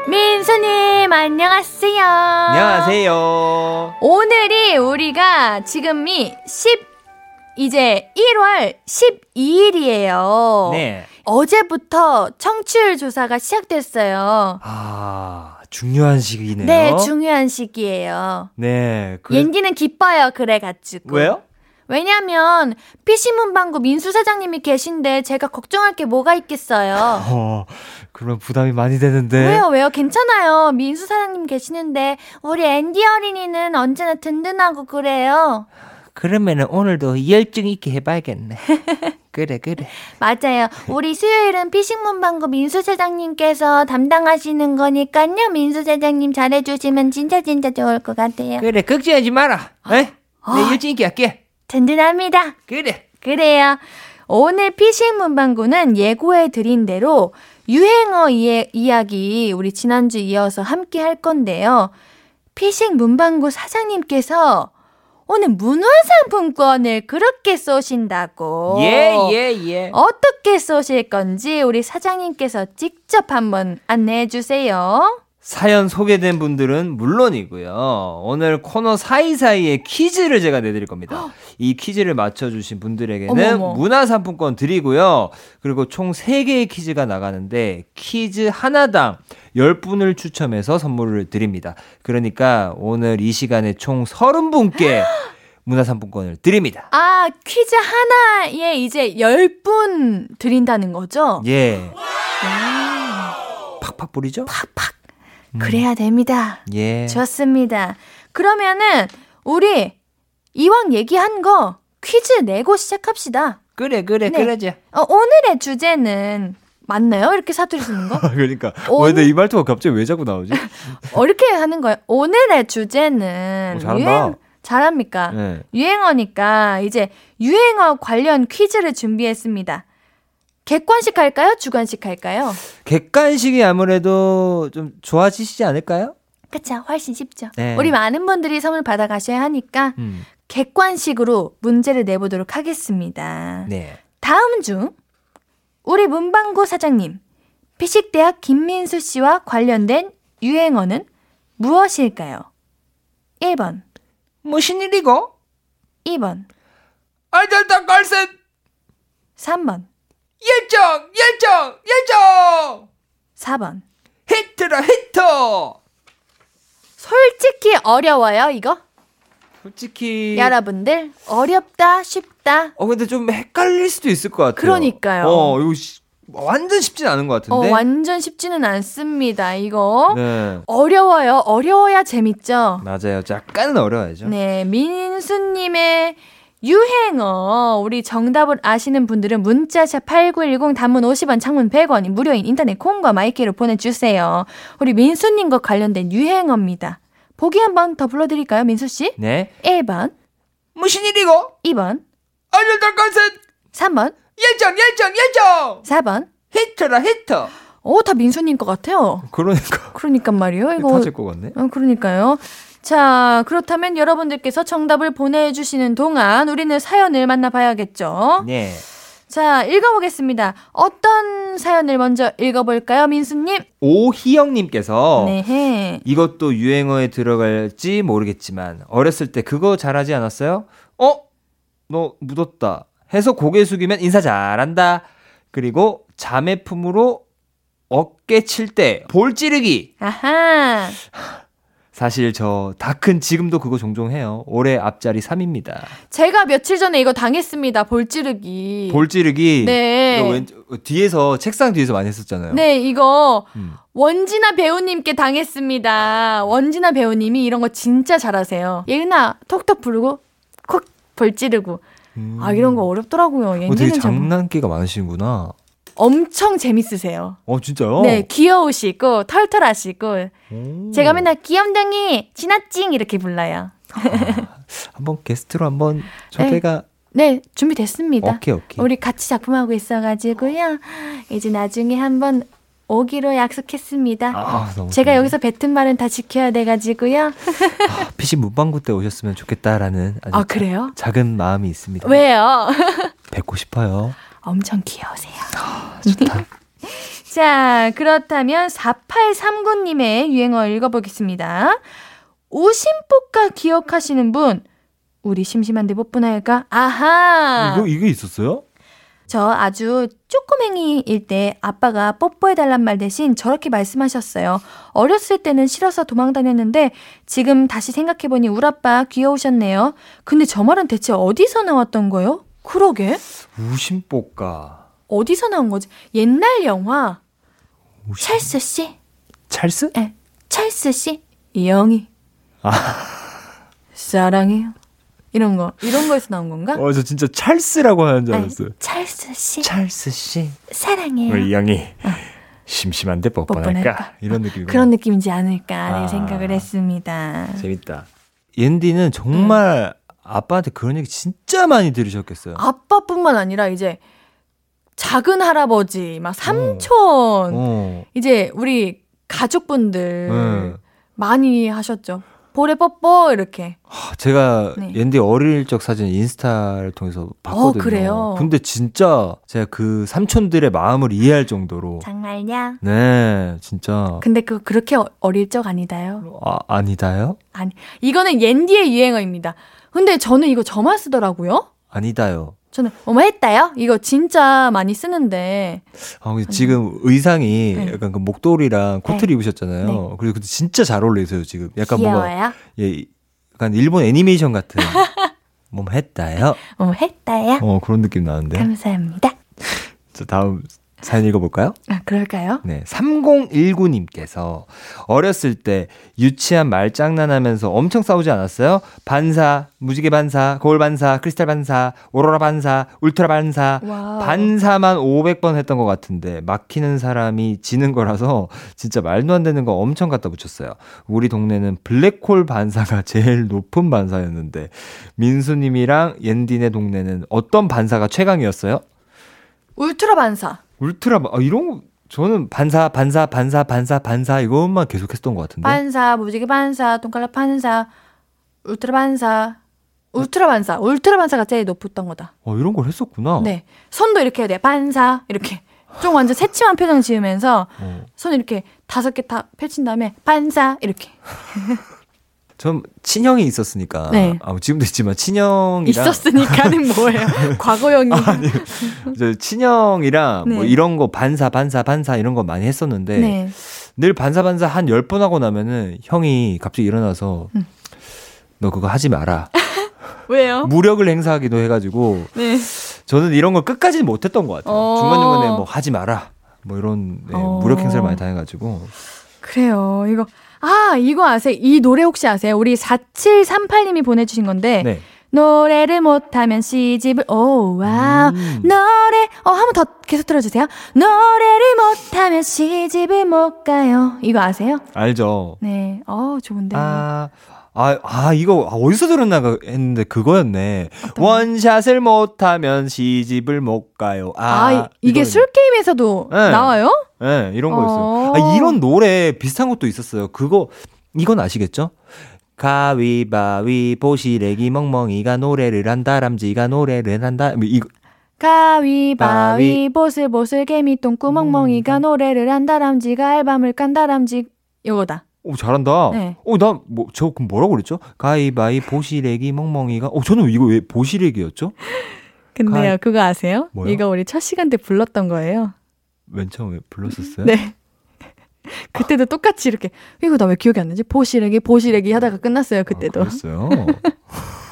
민수님 안녕하세요. 안녕하세요 오늘이 우리가 지금이 10 이제 1월 12일이에요. 네 어제부터 청취율 조사가 시작됐어요. 아, 중요한 시기네요. 네, 중요한 시기예요. 네. 그, 옌디는 기뻐요, 그래가지고. 왜요? 왜냐면, PC문방구 민수 사장님이 계신데 제가 걱정할 게 뭐가 있겠어요. 어, 그러면 부담이 많이 되는데. 왜요, 왜요? 괜찮아요. 민수 사장님 계시는데, 우리 앤디 어린이는 언제나 든든하고 그래요. 그러면은 오늘도 열정 있게 해봐야겠네 그래 그래. 맞아요. 우리 수요일은 피식문방구 민수 사장님께서 담당하시는 거니까요. 민수 사장님 잘해주시면 진짜 진짜 좋을 것 같아요. 그래 걱정하지 마라. 에? 아. 내 열심히 있게 할게. 든든합니다. 그래. 그래요. 오늘 피싱 문방구는 예고해 드린 대로 유행어 이, 이야기 우리 지난주 이어서 함께 할 건데요. 피싱 문방구 사장님께서 오늘 문화상품권을 그렇게 쏘신다고. 예 예, 예. 어떻게 쏘실 건지 우리 사장님께서 직접 한번 안내해 주세요. 사연 소개된 분들은 물론이고요. 오늘 코너 사이사이에 퀴즈를 제가 내드릴 겁니다. 이 퀴즈를 맞춰주신 분들에게는 어머머. 문화상품권 드리고요. 그리고 총 3개의 퀴즈가 나가는데 퀴즈 하나당 10분을 추첨해서 선물을 드립니다. 그러니까 오늘 이 시간에 총 30분께 문화상품권을 드립니다. 아, 퀴즈 하나에 이제 10분 드린다는 거죠? 예. 팍팍 뿌리죠? 팍팍. 그래야 됩니다. 예. 좋습니다. 그러면은 우리 이왕 얘기한 거 퀴즈 내고 시작합시다. 그래 그래 네. 그러자. 어, 오늘의 주제는 맞나요? 이렇게 사투리 쓰는 거? 그러니까 오. 왜내이 말투가 갑자기 왜 자꾸 나오지? 어, 이렇게 하는 거예요. 오늘의 주제는 오, 잘한다. 유행 잘합니까? 네. 유행어니까 이제 유행어 관련 퀴즈를 준비했습니다. 객관식 할까요? 주관식 할까요? 객관식이 아무래도 좀 좋아지시지 않을까요? 그쵸, 훨씬 쉽죠. 네. 우리 많은 분들이 선물 받아가셔야 하니까 음. 객관식으로 문제를 내보도록 하겠습니다. 네. 다음 중 우리 문방구 사장님 피식대학 김민수 씨와 관련된 유행어는 무엇일까요? 1번, 무슨 일이고? 2번, 알잘다 갈색 3번, 열정 열정 열정 4번. 히트라 히트 솔직히 어려워요, 이거? 솔직히 여러분들 어렵다, 쉽다. 어 근데 좀 헷갈릴 수도 있을 것 같아요 그러니까요. 어 이거 시- 완전 쉽진 않은 것 어, 같은데 완전 쉽지는 않습니다, 이거. 네 어려워요. 어려워야 재밌죠. 맞아요 약간은 어려워야죠 네, 민수님의 유행어. 우리 정답을 아시는 분들은 문자샵 8910 단문 50원, 창문 100원이 무료인 인터넷 콩과 마이크로 보내주세요. 우리 민수님 과 관련된 유행어입니다. 보기 한번 더 불러드릴까요, 민수씨? 네 1번, 무슨 일이고? 2번, 알잘다 갈색 3번, 열정 열정 열정 4번. 히트라 히트 오, 다 민수님 것 같아요. 그러니까 그러니까 말이에요. 이거. 터질 것 같네 어, 그러니까요. 자, 그렇다면 여러분들께서 정답을 보내주시는 동안 우리는 사연을 만나봐야겠죠. 네 자, 읽어보겠습니다. 어떤 사연을 먼저 읽어볼까요, 민수님? 오희영님께서 네. 이것도 유행어에 들어갈지 모르겠지만 어렸을 때 그거 잘하지 않았어요? 어? 너 묻었다. 해서 고개 숙이면 인사 잘한다. 그리고 자매품으로 어깨 칠 때 볼 찌르기. 아하. 사실 저 다큰 지금도 그거 종종 해요. 올해 앞자리 3입니다. 제가 며칠 전에 이거 당했습니다. 볼찌르기. 볼 찌르기. 네. 왼, 뒤에서 책상 뒤에서 많이 했었잖아요. 네, 이거 음. 원진아 배우님께 당했습니다. 원진아 배우님이 이런 거 진짜 잘하세요. 예은아, 톡톡 부르고 콕 볼찌르고. 아, 이런 거 어렵더라고요. 어, 되게 장난기가 많으시구나. 엄청 재밌으세요. 어, 진짜요? 네, 귀여우시고 털털하시고 오. 제가 맨날 귀염둥이 지나찡 이렇게 불러요. 한번 게스트로 한번 초대가 네, 준비됐습니다. 오케이 오케이. 우리 같이 작품하고 있어가지고요. 이제 나중에 한번 오기로 약속했습니다. 아, 제가 좋네. 여기서 뱉은 말은 다 지켜야 돼가지고요. 피시 문방구 때 오셨으면 좋겠다라는 아, 그래요? 작은 마음이 있습니다. 왜요? 뵙고 싶어요. 엄청 귀여우세요. 좋다. 자, 그렇다면 4839님의 유행어 읽어보겠습니다. 오심뽀까 기억하시는 분? 우리 심심한데 못 보나요까? 아하! 이거 이게 있었어요? 저 아주 쪼꼬맹이일 때 아빠가 뽀뽀해달란 말 대신 저렇게 말씀하셨어요. 어렸을 때는 싫어서 도망 다녔는데 지금 다시 생각해보니 우리 아빠 귀여우셨네요. 근데 저 말은 대체 어디서 나왔던 거요? 그러게. 우심뽀까. 어디서 나온 거지? 옛날 영화 우심... 찰스 씨? 찰스? 예, 찰스 씨? 영희. 아. 사랑해요. 이런 거 이런 거에서 나온 건가? 어, 저 진짜 찰스라고 하는 줄 아니, 알았어요. 찰스 씨 찰스 씨. 사랑해요. 우리 양이 심심한데 뽀뽀할까? 뽀뽀할까? 이런 느낌. 그런 느낌이지 않을까 아. 생각을 했습니다. 재밌다. 옌디는 정말 아빠한테 그런 얘기 진짜 많이 들으셨겠어요. 아빠뿐만 아니라 이제 작은 할아버지, 막 삼촌, 어. 이제 우리 가족분들 네. 많이 하셨죠. 볼에 뽀뽀 이렇게. 하, 제가 네. 옌디 어릴 적 사진 인스타를 통해서 봤거든요. 어, 그래요? 근데 진짜 제가 그 삼촌들의 마음을 이해할 정도로 정말요? 네, 진짜 근데 그 그렇게 어- 어릴 적 아니다요. 아, 아니다요? 아니, 이거는 옌디의 유행어입니다. 근데 저는 이거 저만 쓰더라고요. 아니다요. 저는 어머 했다요? 이거 진짜 많이 쓰는데 아, 근데 지금 의상이 네. 약간 그 목도리랑 코트를 입으셨잖아요. 네. 그리고 진짜 잘 어울리세요, 지금. 약간 뭔가 귀여워요. 예, 약간 일본 애니메이션 같은 뭐 했다요? 어머 했다요? 어, 그런 느낌 나는데. 감사합니다. 자, 다음 사연 읽어볼까요? 아, 그럴까요? 네, 3019님께서 어렸을 때 유치한 말장난하면서 엄청 싸우지 않았어요? 반사, 무지개 반사, 거울 반사, 크리스탈 반사, 오로라 반사, 울트라 반사, 와우. 반사만 500번 했던 것 같은데 막히는 사람이 지는 거라서 진짜 말도 안 되는 거 엄청 갖다 붙였어요. 우리 동네는 블랙홀 반사가 제일 높은 반사였는데 민수님이랑 옌디네 동네는 어떤 반사가 최강이었어요? 울트라 반사. 울트라 아, 이런 거 저는 반사 반사 반사 반사 반사 이것만 계속했던 것 같은데. 반사, 무지개 반사, 동칼라 반사, 울트라 반사, 울트라 반사, 울트라 반사가 제일 높았던 거다. 어 이런 걸 했었구나. 네, 손도 이렇게 해야 돼. 반사 이렇게 좀 완전 새침한 표정 지으면서 어. 손 이렇게 다섯 개 다 펼친 다음에 반사 이렇게 전 친형이 있었으니까. 네. 아, 지금도 있지만 친형이랑 있었으니까는 뭐예요? 과거형이 저 친형이랑 뭐 네. 이런 거 반사 반사 반사 이런 거 많이 했었는데 네. 늘 반사 반사 한 열 번 하고 나면은 형이 갑자기 일어나서 음. 너 그거 하지 마라. 왜요? 무력을 행사하기도 해가지고 네. 저는 이런 걸 끝까지는 못했던 것 같아요. 어. 중간 중간에 뭐 하지 마라. 뭐 이런 네, 어. 무력 행사를 많이 당해가지고 그래요. 이거 아 이거 아세요? 이 노래 혹시 아세요? 우리 4738님이 보내주신 건데 네. 노래를 못하면 시집을 오 와우 음. 노래 어 한 번 더 계속 들어주세요. 노래를 못하면 시집을 못 가요. 이거 아세요? 알죠. 네. 어 좋은데. 아, 아, 아, 이거 아, 어디서 들었나 그- 했는데 그거였네. 원샷을 못하면 시집을 못 가요. 아, 아, 이게 이거는- 술 게임에서도 네. 나와요? 네, 이런 거였어요. 어. 아, 이런 노래 비슷한 것도 있었어요. 그거, 이건 아시겠죠? 가위바위보 시래기 멍멍이가 노래를 한다 람쥐가 노래를 한다 뭐 이거 가위바위 보슬보슬 개미 똥구멍멍이가 노래를 한 다람쥐가 알밤을 깐 다람쥐 요거다. 오 잘한다. 네. 오나뭐저 그럼 뭐라고 그랬죠? 가위바위보 시래기 멍멍이가 어 저는 이거 왜 보시래기였죠? 근데요, 가- 그거 아세요? 뭐요? 이거 우리 첫 시간 때 불렀던 거예요. 맨 처음에 불렀었어요? 네. 그때도 똑같이 이렇게 이거 나 왜 기억이 안 나지? 보시래기 보시래기 하다가 끝났어요. 그때도. 아, 그랬어요.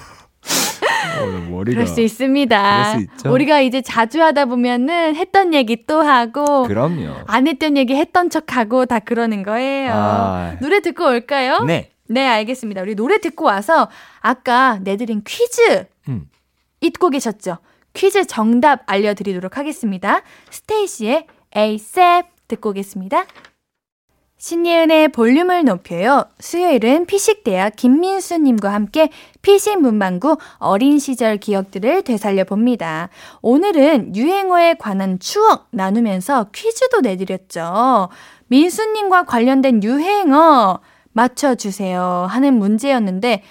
어, 머리가 그럴 수 있습니다. 그럴 수. 우리가 이제 자주 하다 보면은 했던 얘기 또 하고 그럼요. 안 했던 얘기 했던 척하고 다 그러는 거예요. 아. 노래 듣고 올까요? 네. 네, 알겠습니다. 우리 노래 듣고 와서 아까 내드린 퀴즈 음. 잊고 계셨죠? 퀴즈 정답 알려드리도록 하겠습니다. 스테이시의 에이셉 듣고 오겠습니다. 신예은의 볼륨을 높여요. 수요일은 피식대학 김민수님과 함께 피식 문방구 어린 시절 기억들을 되살려 봅니다. 오늘은 유행어에 관한 추억 나누면서 퀴즈도 내드렸죠. 민수님과 관련된 유행어 맞춰주세요 하는 문제였는데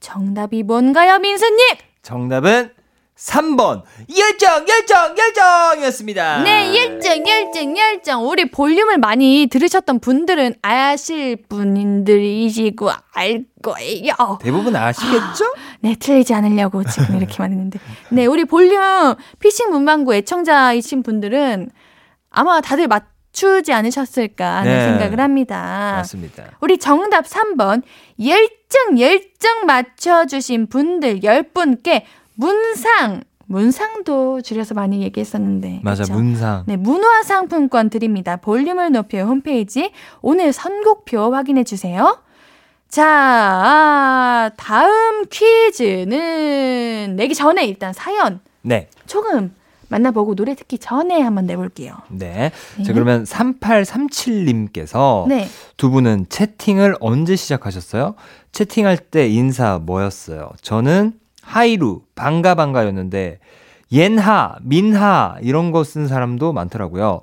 정답이 뭔가요, 민수님? 정답은 3번 열정 열정 열정이었습니다. 네, 열정, 열정, 열정. 우리 볼륨을 많이 들으셨던 분들은 아실 분들이시고 알 거예요. 대부분 아시겠죠? 네, 틀리지 않으려고 지금 이렇게 말했는데. 네, 우리 볼륨 피싱 문방구 애청자이신 분들은 아마 다들 맞 추지 않으셨을까 하는 네. 생각을 합니다. 맞습니다. 우리 정답 3번 열정 열정 맞춰주신 분들 10분께 문상 문상도 줄여서 많이 얘기했었는데 맞아 그쵸? 문상. 네 문화 상품권 드립니다 볼륨을 높여 홈페이지 오늘 선곡표 확인해 주세요 자, 아, 다음 퀴즈는 내기 전에 일단 사연 네. 조금 만나보고 노래 듣기 전에 한번 내볼게요. 네. 네. 자, 그러면 3837님께서 네. 두 분은 채팅을 언제 시작하셨어요? 채팅할 때 인사 뭐였어요? 저는 하이루, 반가 반가였는데 옌하, 민하 이런 거 쓴 사람도 많더라고요.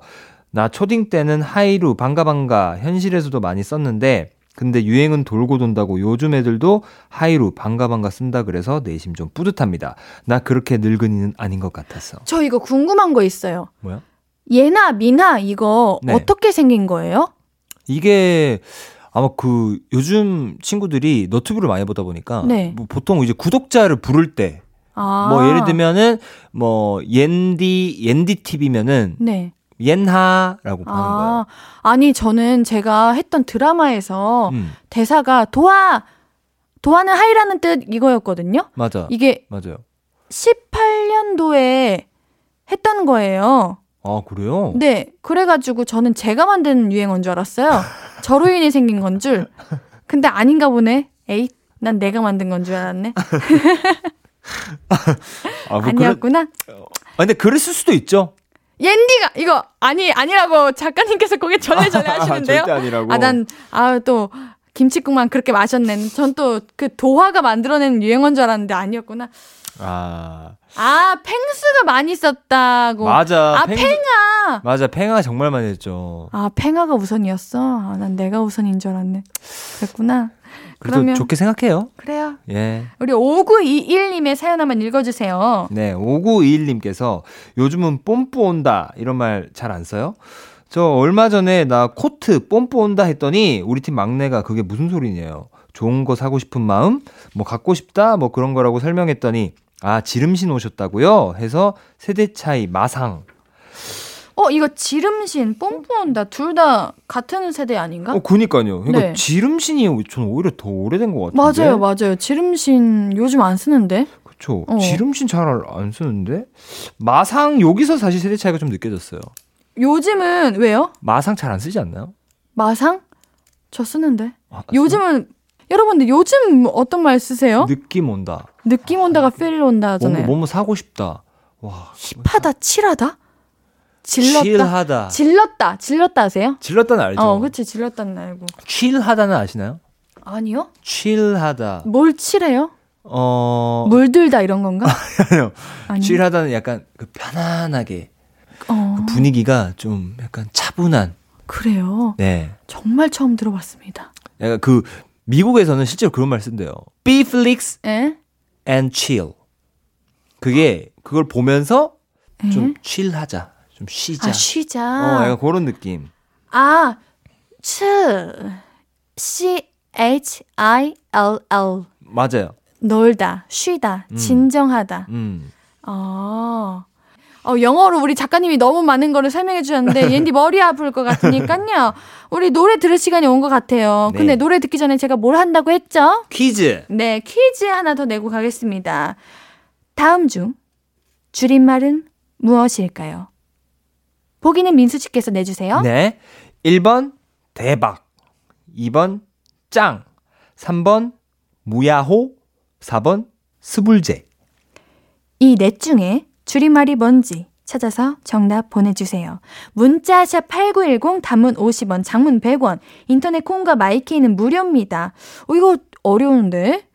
나 초딩 때는 하이루, 반가 반가 현실에서도 많이 썼는데 근데 유행은 돌고 돈다고 요즘 애들도 하이루, 반가 반가 쓴다 그래서 내심 좀 뿌듯합니다. 나 그렇게 늙은이는 아닌 것 같아서. 저 이거 궁금한 거 있어요. 뭐야? 예나 미나 이거 네. 어떻게 생긴 거예요? 이게 아마 그 요즘 친구들이 너튜브를 많이 보다 보니까 네. 뭐 보통 이제 구독자를 부를 때뭐 아. 예를 들면은 뭐 옌디 옌디 TV면은 네. 옌하라고 하는 아, 아니 저는 제가 했던 드라마에서 거예요. 음, 대사가 도와 도와는 하이라는 뜻 이거였거든요. 맞아. 이게 맞아요. 18년도에 했던 거예요. 아 그래요? 네, 그래가지고 저는 제가 만든 유행어인 줄 알았어요. 저로 인해 생긴 건 줄. 근데 아닌가 보네. 에이, 난 내가 만든 건 줄 알았네. 아, 뭐 그래- 아니었구나. 아, 근데 그랬을 수도 있죠. 옌디가 이거 아니 아니라고 작가님께서 거기 전해전해 하시는데요. 절대 아니라고. 아, 난, 아, 또, 김치국만 그렇게 마셨네. 전 또 그 도화가 만들어낸 유행어인 줄 알았는데 아니었구나. 아 아, 펭수가 많이 썼다고. 맞아. 아, 팽- 팽아. 맞아. 팽아 정말 많이 했죠. 아, 팽아가 우선이었어? 아, 난 내가 우선인 줄 알았네. 그랬구나. 그래도 그러면, 좋게 생각해요. 그래요. 예. 우리 5921님의 사연 한번 읽어주세요. 네, 5921님께서 요즘은 뽐뿌 온다 이런 말 잘 안 써요? 저 얼마 전에 나 코트 뽐뿌 온다 했더니 우리 팀 막내가 그게 무슨 소리냐요. 좋은 거 사고 싶은 마음, 뭐 갖고 싶다, 뭐 그런 거라고 설명했더니 아 지름신 오셨다고요? 해서 세대 차이 마상. 어, 이거 지름신, 뽐뿌온다. 둘 다 같은 세대 아닌가? 어, 그니까요. 그러니까 네. 지름신이 저는 오히려 더 오래된 것 같은데. 맞아요, 맞아요. 지름신 요즘 안 쓰는데? 그쵸. 어. 지름신 잘 안 쓰는데 마상 여기서 사실 세대 차이가 좀 느껴졌어요. 요즘은, 왜요? 마상 잘 안 쓰지 않나요? 마상? 저 쓰는데. 아, 요즘은 여러분들 요즘 어떤 말 쓰세요? 느낌 온다. 느낌 온다가 필 온다 뭐뭐 하잖아요. 뭐뭐 사고 싶다. 와. 힙하다, 칠하다? 질렀다. 칠하다. 질렀다. 질렀다 아세요? 질렀다는 알죠? 어, 그치. 질렀다는 알고. 칠하다는 아시나요? 아니요? 칠하다. 뭘 칠해요? 어. 물들다 이런 건가? 아니요. 아니요. 칠하다는 약간 그 편안하게 어, 그 분위기가 좀 약간 차분한. 그래요. 네. 정말 처음 들어봤습니다. 약간 그 미국에서는 실제로 그런 말 쓴대요. Be flix 에? and chill. 그게 그걸 보면서 에? 좀 chill하자. 좀 쉬자. 아, 쉬자. 어, 약간 그런 느낌. 아, 치. C H I L L. 맞아요. 놀다, 쉬다, 음. 진정하다. 음. 아. 어, 영어로 우리 작가님이 너무 많은 거를 설명해 주셨는데, 옌디 머리 아플 것 같으니까요. 우리 노래 들을 시간이 온 것 같아요. 네. 근데 노래 듣기 전에 제가 뭘 한다고 했죠? 퀴즈. 네, 퀴즈 하나 더 내고 가겠습니다. 다음 중, 줄임말은 무엇일까요? 보기는 민수 씨께서 내주세요. 네. 1번 대박. 2번 짱. 3번 무야호. 4번 스불제. 이 넷 중에 줄임말이 뭔지 찾아서 정답 보내주세요. 문자샵 8910 단문 50원, 장문 100원, 인터넷 콩과 마이케이는 무료입니다. 어, 이거 어려운데?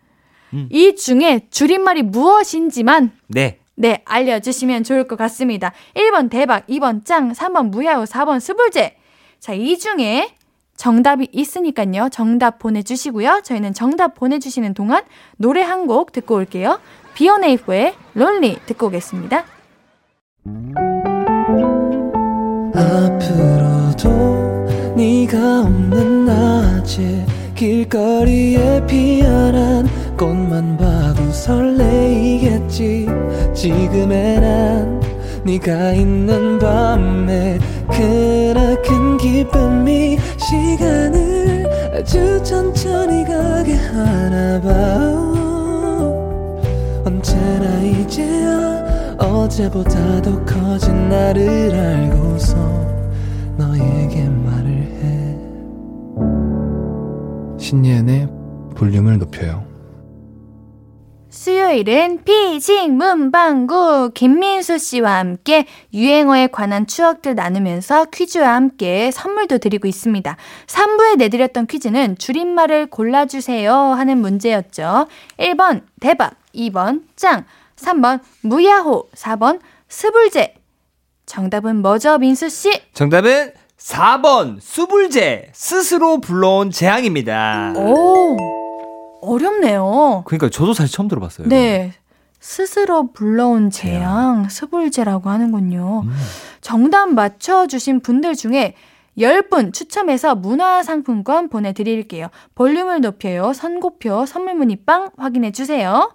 음. 이 중에 줄임말이 무엇인지만 네. 네, 알려주시면 좋을 것 같습니다. 1번 대박, 2번 짱, 3번 무야호, 4번 스불제. 자, 이 중에 정답이 있으니까요. 정답 보내주시고요. 저희는 정답 보내주시는 동안 노래 한 곡 듣고 올게요. 비오네이프의 론리 듣고 오겠습니다. 앞으로도 네가 없는 낮에 길거리에 피어난 꽃만 봐도 설레이겠지 지금의 난 네가 있는 밤에 크나큰 기쁨이 시간을 아주 천천히 가게 하나 봐 언제나 이제야 어제보다 더 커진 나를 알고서 너에게 말을 해 신예은의 볼륨을 높여요. 수요일은 피식 문방구 김민수 씨와 함께 유행어에 관한 추억들 나누면서 퀴즈와 함께 선물도 드리고 있습니다. 3부에 내드렸던 퀴즈는 줄임말을 골라주세요 하는 문제였죠. 1번 대박, 2번 짱, 3번 무야호, 4번 스불제. 정답은 뭐죠, 민수 씨? 정답은 4번 수불제 스스로 불러온 재앙입니다. 오, 어렵네요. 그러니까 저도 사실 처음 들어봤어요. 네. 스스로 불러온 재앙, 스불제라고 하는군요. 정답 맞춰주신 분들 중에 10분 추첨해서 문화상품권 보내드릴게요. 볼륨을 높여요. 선고표, 선물문의빵 확인해주세요.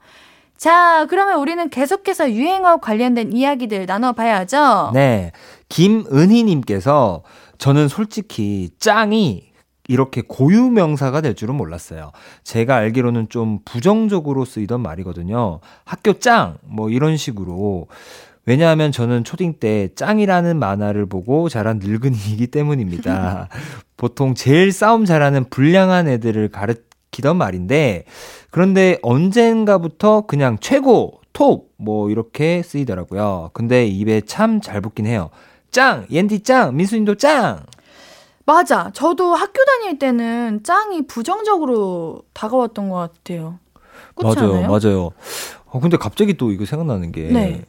자, 그러면 우리는 계속해서 유행어 관련된 이야기들 나눠봐야죠. 네. 김은희님께서 저는 솔직히 짱이 이렇게 고유 명사가 될 줄은 몰랐어요. 제가 알기로는 좀 부정적으로 쓰이던 말이거든요. 학교 짱! 뭐 이런 식으로. 왜냐하면 저는 초딩 때 짱이라는 만화를 보고 자란 늙은이이기 때문입니다. 보통 제일 싸움 잘하는 불량한 애들을 가르 치던 말인데, 그런데 언젠가부터 그냥 최고, 톱, 뭐 이렇게 쓰이더라고요. 근데 입에 참 잘 붙긴 해요. 짱! 옌디 짱! 민수님도 짱! 맞아. 저도 학교 다닐 때는 짱이 부정적으로 다가왔던 것 같아요. 맞아요, 않아요? 맞아요. 어, 근데 갑자기 또 이거 생각나는 게. 네.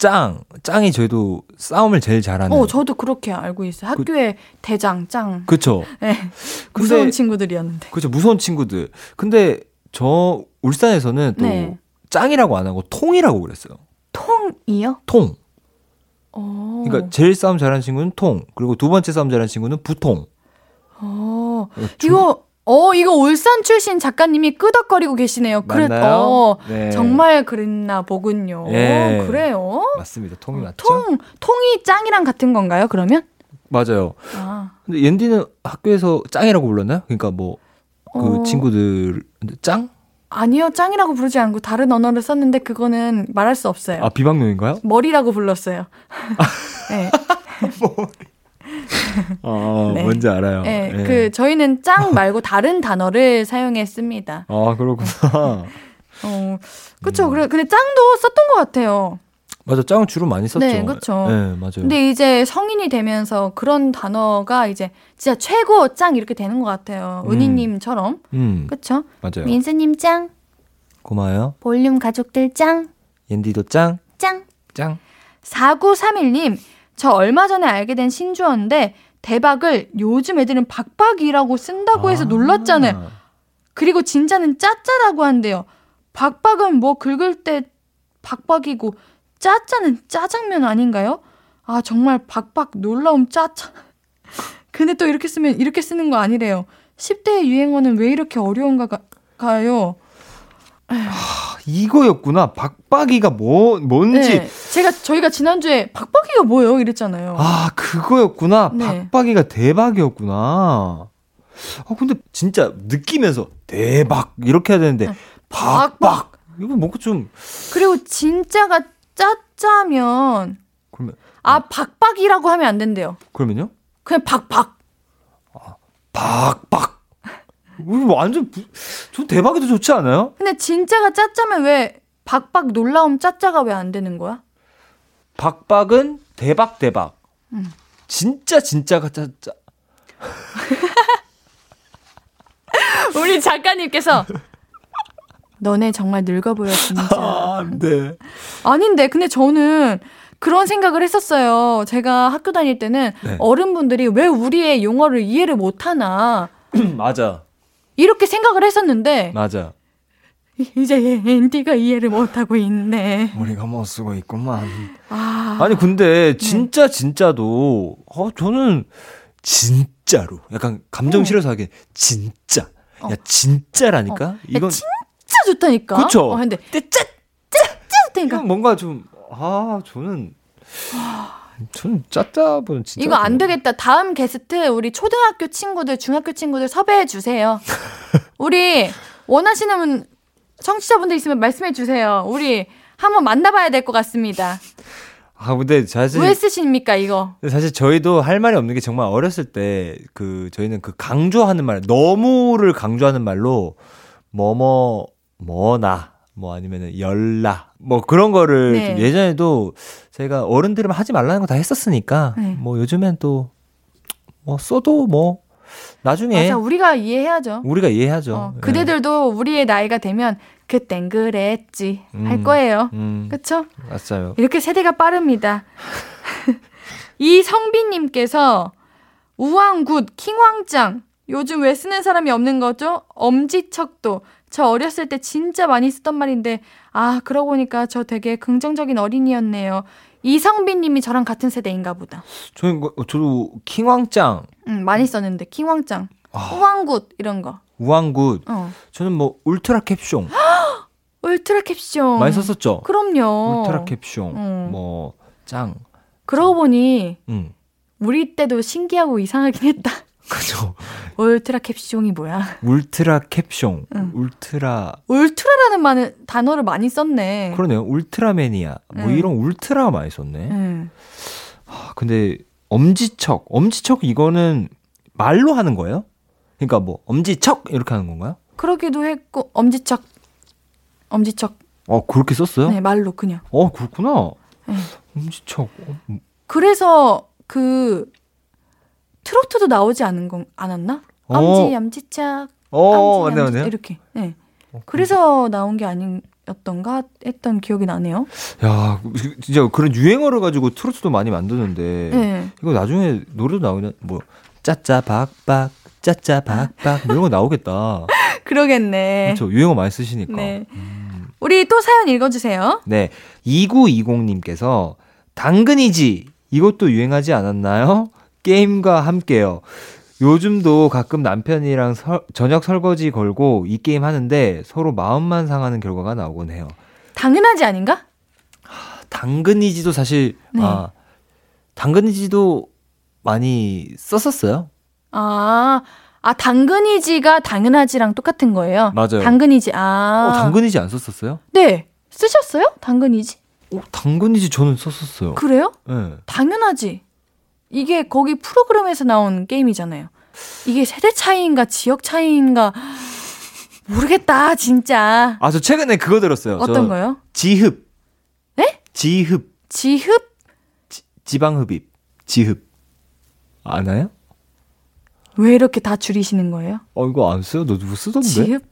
짱! 짱이 저희도 싸움을 제일 잘하는. 어, 저도 그렇게 알고 있어요. 학교에 대장, 짱. 그쵸. 네. 근데- 무서운 친구들이었는데. 그쵸, 무서운 친구들. 근데 저 울산에서는 또 네. 짱이라고 안 하고 통이라고 그랬어요. 통이요? 통. 어. 그러니까 제일 싸움 잘하는 친구는 통. 그리고 두 번째 싸움 잘하는 친구는 부통. 어. 좀- 이거 어 이거 울산 출신 작가님이 끄덕거리고 계시네요. 그래? 어, 네. 정말 그랬나 보군요. 예. 그래요? 맞습니다. 통이 맞죠? 통 통이 짱이랑 같은 건가요? 그러면? 맞아요. 아. 근데 옌디는 학교에서 짱이라고 불렀나요? 그러니까 뭐 그 어. 친구들 짱? 아니요, 짱이라고 부르지 않고 다른 언어를 썼는데 그거는 말할 수 없어요. 아 비방용인가요? 머리라고 불렀어요. 네. 아 네. 뭔지 알아요. 네, 예. 그 저희는 짱 말고 다른 단어를 사용했습니다. 아 그렇구나. 어, 그쵸. 음. 그래, 근데 짱도 썼던 것 같아요. 맞아, 짱은 주로 많이 썼죠. 네, 그쵸. 네, 맞아요. 근데 이제 성인이 되면서 그런 단어가 이제 진짜 최고 짱 이렇게 되는 것 같아요. 음. 은희님처럼. 음, 그쵸? 맞아요. 민수님 짱, 고마워요. 볼륨 가족들 짱, 옌디도 짱, 짱. 짱. 4931님, 저 얼마 전에 알게 된 신조어인데 대박을 요즘 애들은 박박이라고 쓴다고 해서 아. 놀랐잖아요. 그리고 진짜는 짜짜라고 한대요. 박박은 뭐 긁을 때 박박이고 짜짜는 짜장면 아닌가요? 아 정말 박박 놀라움 짜짜. 근데 또 이렇게 쓰면 이렇게 쓰는 거 아니래요. 10대의 유행어는 왜 이렇게 어려운가요? 이거였구나. 박박이가 뭐 뭔지. 네, 제가 저희가 지난주에 박박이가 뭐예요? 이랬잖아요. 아, 그거였구나. 네. 박박이가 대박이었구나. 아, 근데 진짜 느끼면서 대박 이렇게 해야 되는데 네. 박박. 이거 뭔가 좀 그리고 진짜가 짜짜면 그러면 아 박박이라고 하면 안 된대요. 그러면요? 그냥 박박. 박박. 이거 완전 부- 저 대박이도 좋지 않아요? 근데 진짜가 짜짜면 왜 박박 놀라움 짜짜가 왜 안 되는 거야? 박박은 대박 대박. 음. 진짜 진짜가 짜짜. 우리 작가님께서 너네 정말 늙어 보여 진짜. 아, 네. 아닌데 근데 저는 그런 생각을 했었어요. 제가 학교 다닐 때는 네. 어른분들이 왜 우리의 용어를 이해를 못 하나 맞아. 이렇게 생각을 했었는데 맞아. 이제 앤디가 이해를 못 하고 있네. 우리가 못 쓰고 있구만. 아, 아니 근데 진짜 진짜도 어 저는 진짜로 약간 감정 어. 실어서 하긴 진짜 어. 야 진짜라니까 야, 이건 진짜 좋다니까. 그쵸? 어, 근데 짜 좋다니까. 뭔가 좀 아 저는 저는 짜짜보는 진짜 이거 안 되겠다. 다음 게스트 우리 초등학교 친구들, 중학교 친구들 섭외해 주세요. 우리 원하시는 청취자분들 있으면 말씀해 주세요. 우리 한번 만나봐야 될 것 같습니다. 아 근데 사실 왜 쓰십니까 이거? 사실 저희도 할 말이 없는 게 정말 어렸을 때 그 저희는 그 강조하는 말 너무를 강조하는 말로 뭐뭐 뭐나 뭐 아니면은 열라 뭐 그런 거를 네. 좀 예전에도 제가 어른들은 하지 말라는 거 다 했었으니까 네. 뭐 요즘엔 또 뭐 써도 뭐 나중에 맞아, 우리가 이해해야죠. 우리가 이해하죠. 어, 예. 그대들도 우리의 나이가 되면 그땐 그랬지 할 음. 거예요. 음, 그쵸? 맞아요. 이렇게 세대가 빠릅니다. 이 성빈님께서 우왕굿, 킹왕짱 요즘 왜 쓰는 사람이 없는 거죠? 엄지척도 저 어렸을 때 진짜 많이 쓰던 말인데 아 그러고 보니까 저 되게 긍정적인 어린이였네요. 이성빈 님이 저랑 같은 세대인가 보다. 저는 뭐- 저도 킹왕짱, 음, 많이 썼는데 킹왕짱, 아. 우왕굿 이런 거. 우왕굿, 어. 저는 뭐 울트라 캡숑 울트라 캡숑. 많이 썼었죠. 그럼요. 울트라 캡숑, 어. 뭐 짱, 그러고 보니 음, 우리 때도 신기하고 이상하긴 했다. 그죠. 울트라 캡숑이 뭐야? 울트라 캡숑, 응. 울트라 울트라라는 말 단어를 많이 썼네. 그러네요. 울트라맨이야. 뭐 응. 이런 울트라 많이 썼네. 응. 아, 근데 엄지척, 엄지척 이거는 말로 하는 거예요? 그러니까 뭐 엄지척 이렇게 하는 건가요? 그러기도 했고 엄지척, 엄지척. 어 그렇게 썼어요? 네 말로 그냥. 어 그렇구나. 네. 엄지척. 그래서 그 트로트도 나오지 않은 건 않았나? 어. 엄지, 엄지척, 어 맞네 맞네. 이렇게. 네. 어, 그래서 나온 게 아니었던가 했던 기억이 나네요. 야 진짜 그런 유행어를 가지고 트로트도 많이 만드는데 네. 이거 나중에 노래도 나오면 뭐 짜짜 박박 짜짜 박박 뭐 이런 거 나오겠다. 그러겠네. 그렇죠. 유행어 많이 쓰시니까. 네. 우리 또 사연 읽어주세요. 네. 2920님께서 당근이지 이것도 유행하지 않았나요? 게임과 함께요. 요즘도 가끔 남편이랑 설- 저녁 설거지 걸고 이 게임 하는데 서로 마음만 상하는 결과가 나오곤 해요. 당연하지 아닌가? 당근이지도 사실 네. 아 당근이지도 많이 썼었어요. 아, 아 당근이지가 당연하지랑 똑같은 거예요. 맞아요. 당근이지. 아, 어, 당근이지 안 썼었어요? 네. 쓰셨어요? 당근이지? 어, 당근이지 저는 썼었어요. 그래요? 네. 당연하지. 이게 거기 프로그램에서 나온 게임이잖아요. 이게 세대 차이인가 지역 차이인가 모르겠다, 진짜. 아, 저 최근에 그거 들었어요. 저 어떤 거요? 지흡. 네? 지흡. 지흡? 지방흡입. 지흡. 아나요? 왜 이렇게 다 줄이시는 거예요? 어, 이거 안 써요? 너 누구 쓰던데? 지흡?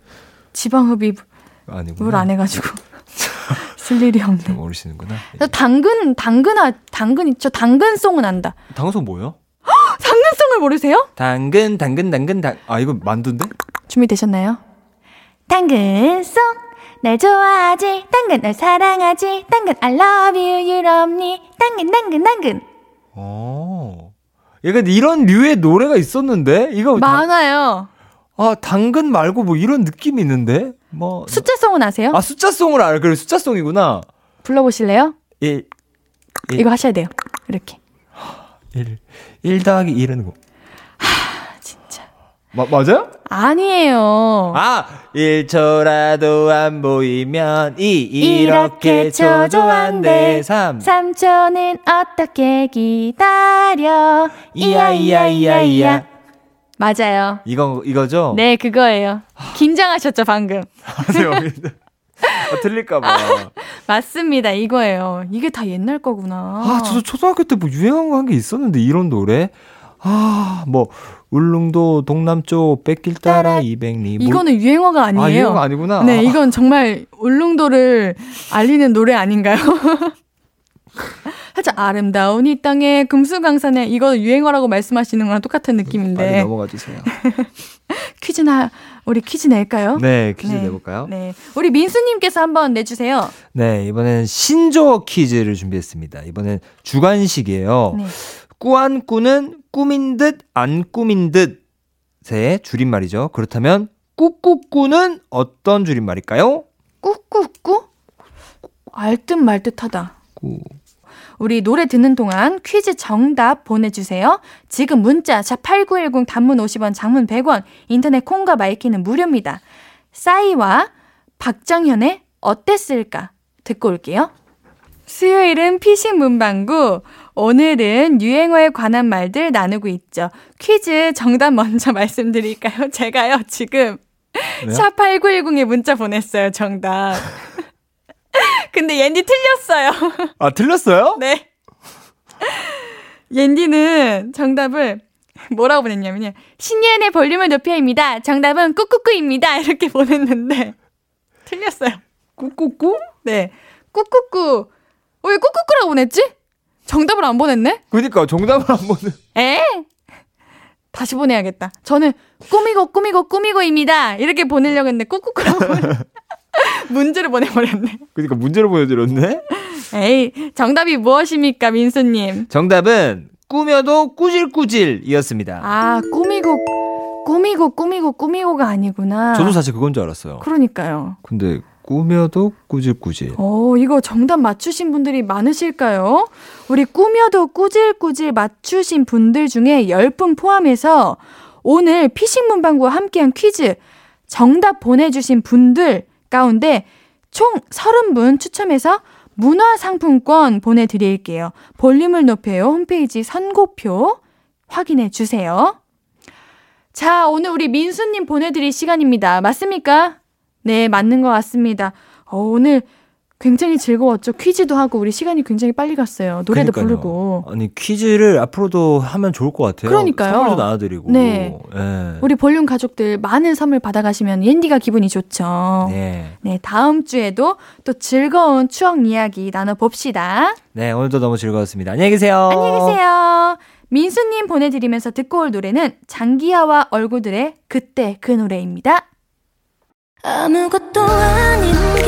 지방흡입 아니구나. 물안 해가지고 쓸 일이 없네. 좀 모르시는구나. 저 당근 당근 아 당근 저 당근송은 안다. 당소 뭐예요? 당근송을 모르세요? 당근, 당근, 당근, 당. 아, 이거 만두인데? 준비되셨나요? 당근송 날 좋아하지 당근 날 사랑하지 당근 I love you you love me 당근 당근 당근 어. 약간 이런 류의 노래가 있었는데? 이거. 당- 많아요. 아, 당근 말고 뭐 이런 느낌이 있는데? 뭐. 숫자송은 아세요? 아, 숫자송을 알아. 그래, 숫자송이구나. 불러 보실래요? 1, 일. 이거 하셔야 돼요. 이렇게. 1. 1 더하기 1은 뭐. 진짜. 마, 맞아요? 아니에요. 아, 1초라도 안 보이면 2 이렇게 초조한데 3 삼촌은 어떻게 기다려 이야 이야 이야 이야 맞아요. 이거 이거죠? 네, 그거예요. 긴장하셨죠, 방금. 아세요? 아, 틀릴까 봐. 맞습니다. 이거예요. 이게 다 옛날 거구나. 아, 저도 초등학교 때 뭐 유행한 거 한 게 있었는데 이런 노래. 아, 뭐 울릉도 동남쪽 뺏길 따라 200리. 이거는 유행어가 아니에요. 아, 유행어 아니구나. 네, 아, 이건 정말 울릉도를 알리는 노래 아닌가요? 살짝 아름다운 이 땅에 금수강산에 이거 유행어라고 말씀하시는 거랑 똑같은 빨리 느낌인데 넘어가 주세요. 퀴즈나 우리 퀴즈 낼까요? 네, 퀴즈 네. 내볼까요? 네, 우리 민수님께서 한번 내주세요. 네, 이번엔 신조어 퀴즈를 준비했습니다. 이번엔 주관식이에요. 네. 꾸안꾸는 꾸민 듯 안 꾸민 듯의 줄임말이죠. 그렇다면 꾸꾸꾸는 어떤 줄임말일까요? 꾸꾸꾸 알듯 말듯하다. 꾸. 우리 노래 듣는 동안 퀴즈 정답 보내주세요. 지금 문자 샵8910 단문 50원 장문 100원 인터넷 콩과 마이케이는 무료입니다. 싸이와 박정현의 어땠을까 듣고 올게요. 수요일은 피식 문방구. 오늘은 유행어에 관한 말들 나누고 있죠. 퀴즈 정답 먼저 말씀드릴까요? 제가요, 지금 왜요? 샵8910에 문자 보냈어요, 정답. 근데 옌디 틀렸어요. 아, 틀렸어요? 네. 옌디는 정답을 뭐라고 보냈냐면요. 신예은의 볼륨을 높여입니다. 정답은 꾸꾸꾸입니다. 이렇게 보냈는데 틀렸어요. 꾸꾸꾸? 네. 꾸꾸꾸. 어, 왜 꾸꾸꾸라고 보냈지? 정답을 안 보냈네? 그니까 정답을 안 보는. 에? 다시 보내야겠다. 저는 꾸미고 꾸미고 꾸미고입니다. 이렇게 보내려고 했는데 꾸꾸꾸라고 문제를 보내버렸네. 그니까 문제를 보여드렸네? 에이, 정답이 무엇입니까, 민수님? 정답은 꾸며도 꾸질꾸질이었습니다. 아, 꾸미고, 꾸미고, 꾸미고, 꾸미고가 아니구나. 저도 사실 그건 줄 알았어요. 그러니까요. 근데 꾸며도 꾸질꾸질. 어, 이거 정답 맞추신 분들이 많으실까요? 우리 꾸며도 꾸질꾸질 맞추신 분들 중에 10분 포함해서 오늘 피싱 문방구와 함께한 퀴즈 정답 보내주신 분들 가운데 총 30분 추첨해서 문화상품권 보내드릴게요. 볼륨을 높여요. 홈페이지 선고표 확인해 주세요. 자, 오늘 우리 민수님 보내드릴 시간입니다. 맞습니까? 네, 맞는 것 같습니다. 어, 오늘 굉장히 즐거웠죠. 퀴즈도 하고 우리 시간이 굉장히 빨리 갔어요. 노래도 그러니까요. 부르고. 아니 퀴즈를 앞으로도 하면 좋을 것 같아요. 그러니까요. 선물도 나눠드리고. 네. 예. 우리 볼륨 가족들 많은 선물 받아가시면 옌디가 기분이 좋죠. 네. 네, 다음 주에도 또 즐거운 추억 이야기 나눠봅시다. 네, 오늘도 너무 즐거웠습니다. 안녕히 계세요. 안녕히 계세요. 민수님 보내드리면서 듣고 올 노래는 장기하와 얼굴들의 그때 그 노래입니다. 아무것도 아닌 게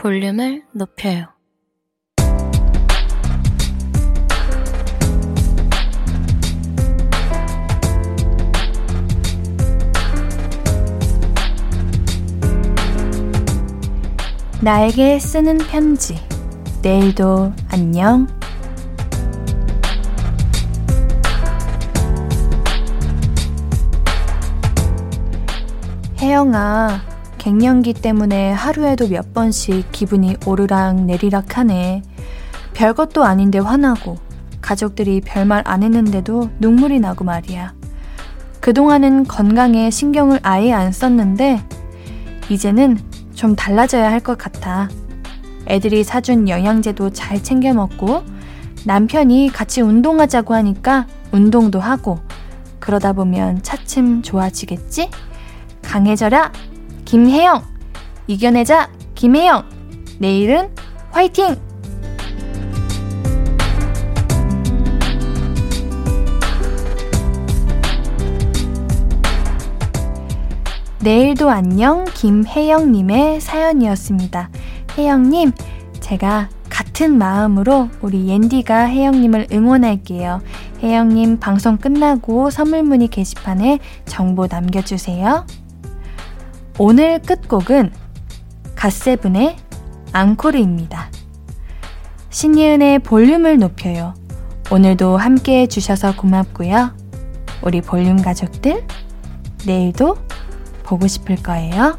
볼륨을 높여요. 나에게 쓰는 편지. 내일도 안녕. 혜영아, 갱년기 때문에 하루에도 몇 번씩 기분이 오르락 내리락 하네. 별것도 아닌데 화나고, 가족들이 별말 안 했는데도 눈물이 나고 말이야. 그동안은 건강에 신경을 아예 안 썼는데, 이제는 좀 달라져야 할 것 같아. 애들이 사준 영양제도 잘 챙겨 먹고, 남편이 같이 운동하자고 하니까 운동도 하고, 그러다 보면 차츰 좋아지겠지? 강해져라! 김혜영! 이겨내자! 김혜영! 내일은 화이팅! 내일도 안녕 김혜영님의 사연이었습니다. 혜영님, 제가 같은 마음으로 우리 옌디가 혜영님을 응원할게요. 혜영님 방송 끝나고 선물 문의 게시판에 정보 남겨주세요. 오늘 끝곡은 갓세븐의 앙코르입니다. 신예은의 볼륨을 높여요. 오늘도 함께 해주셔서 고맙고요. 우리 볼륨 가족들, 내일도 보고 싶을 거예요.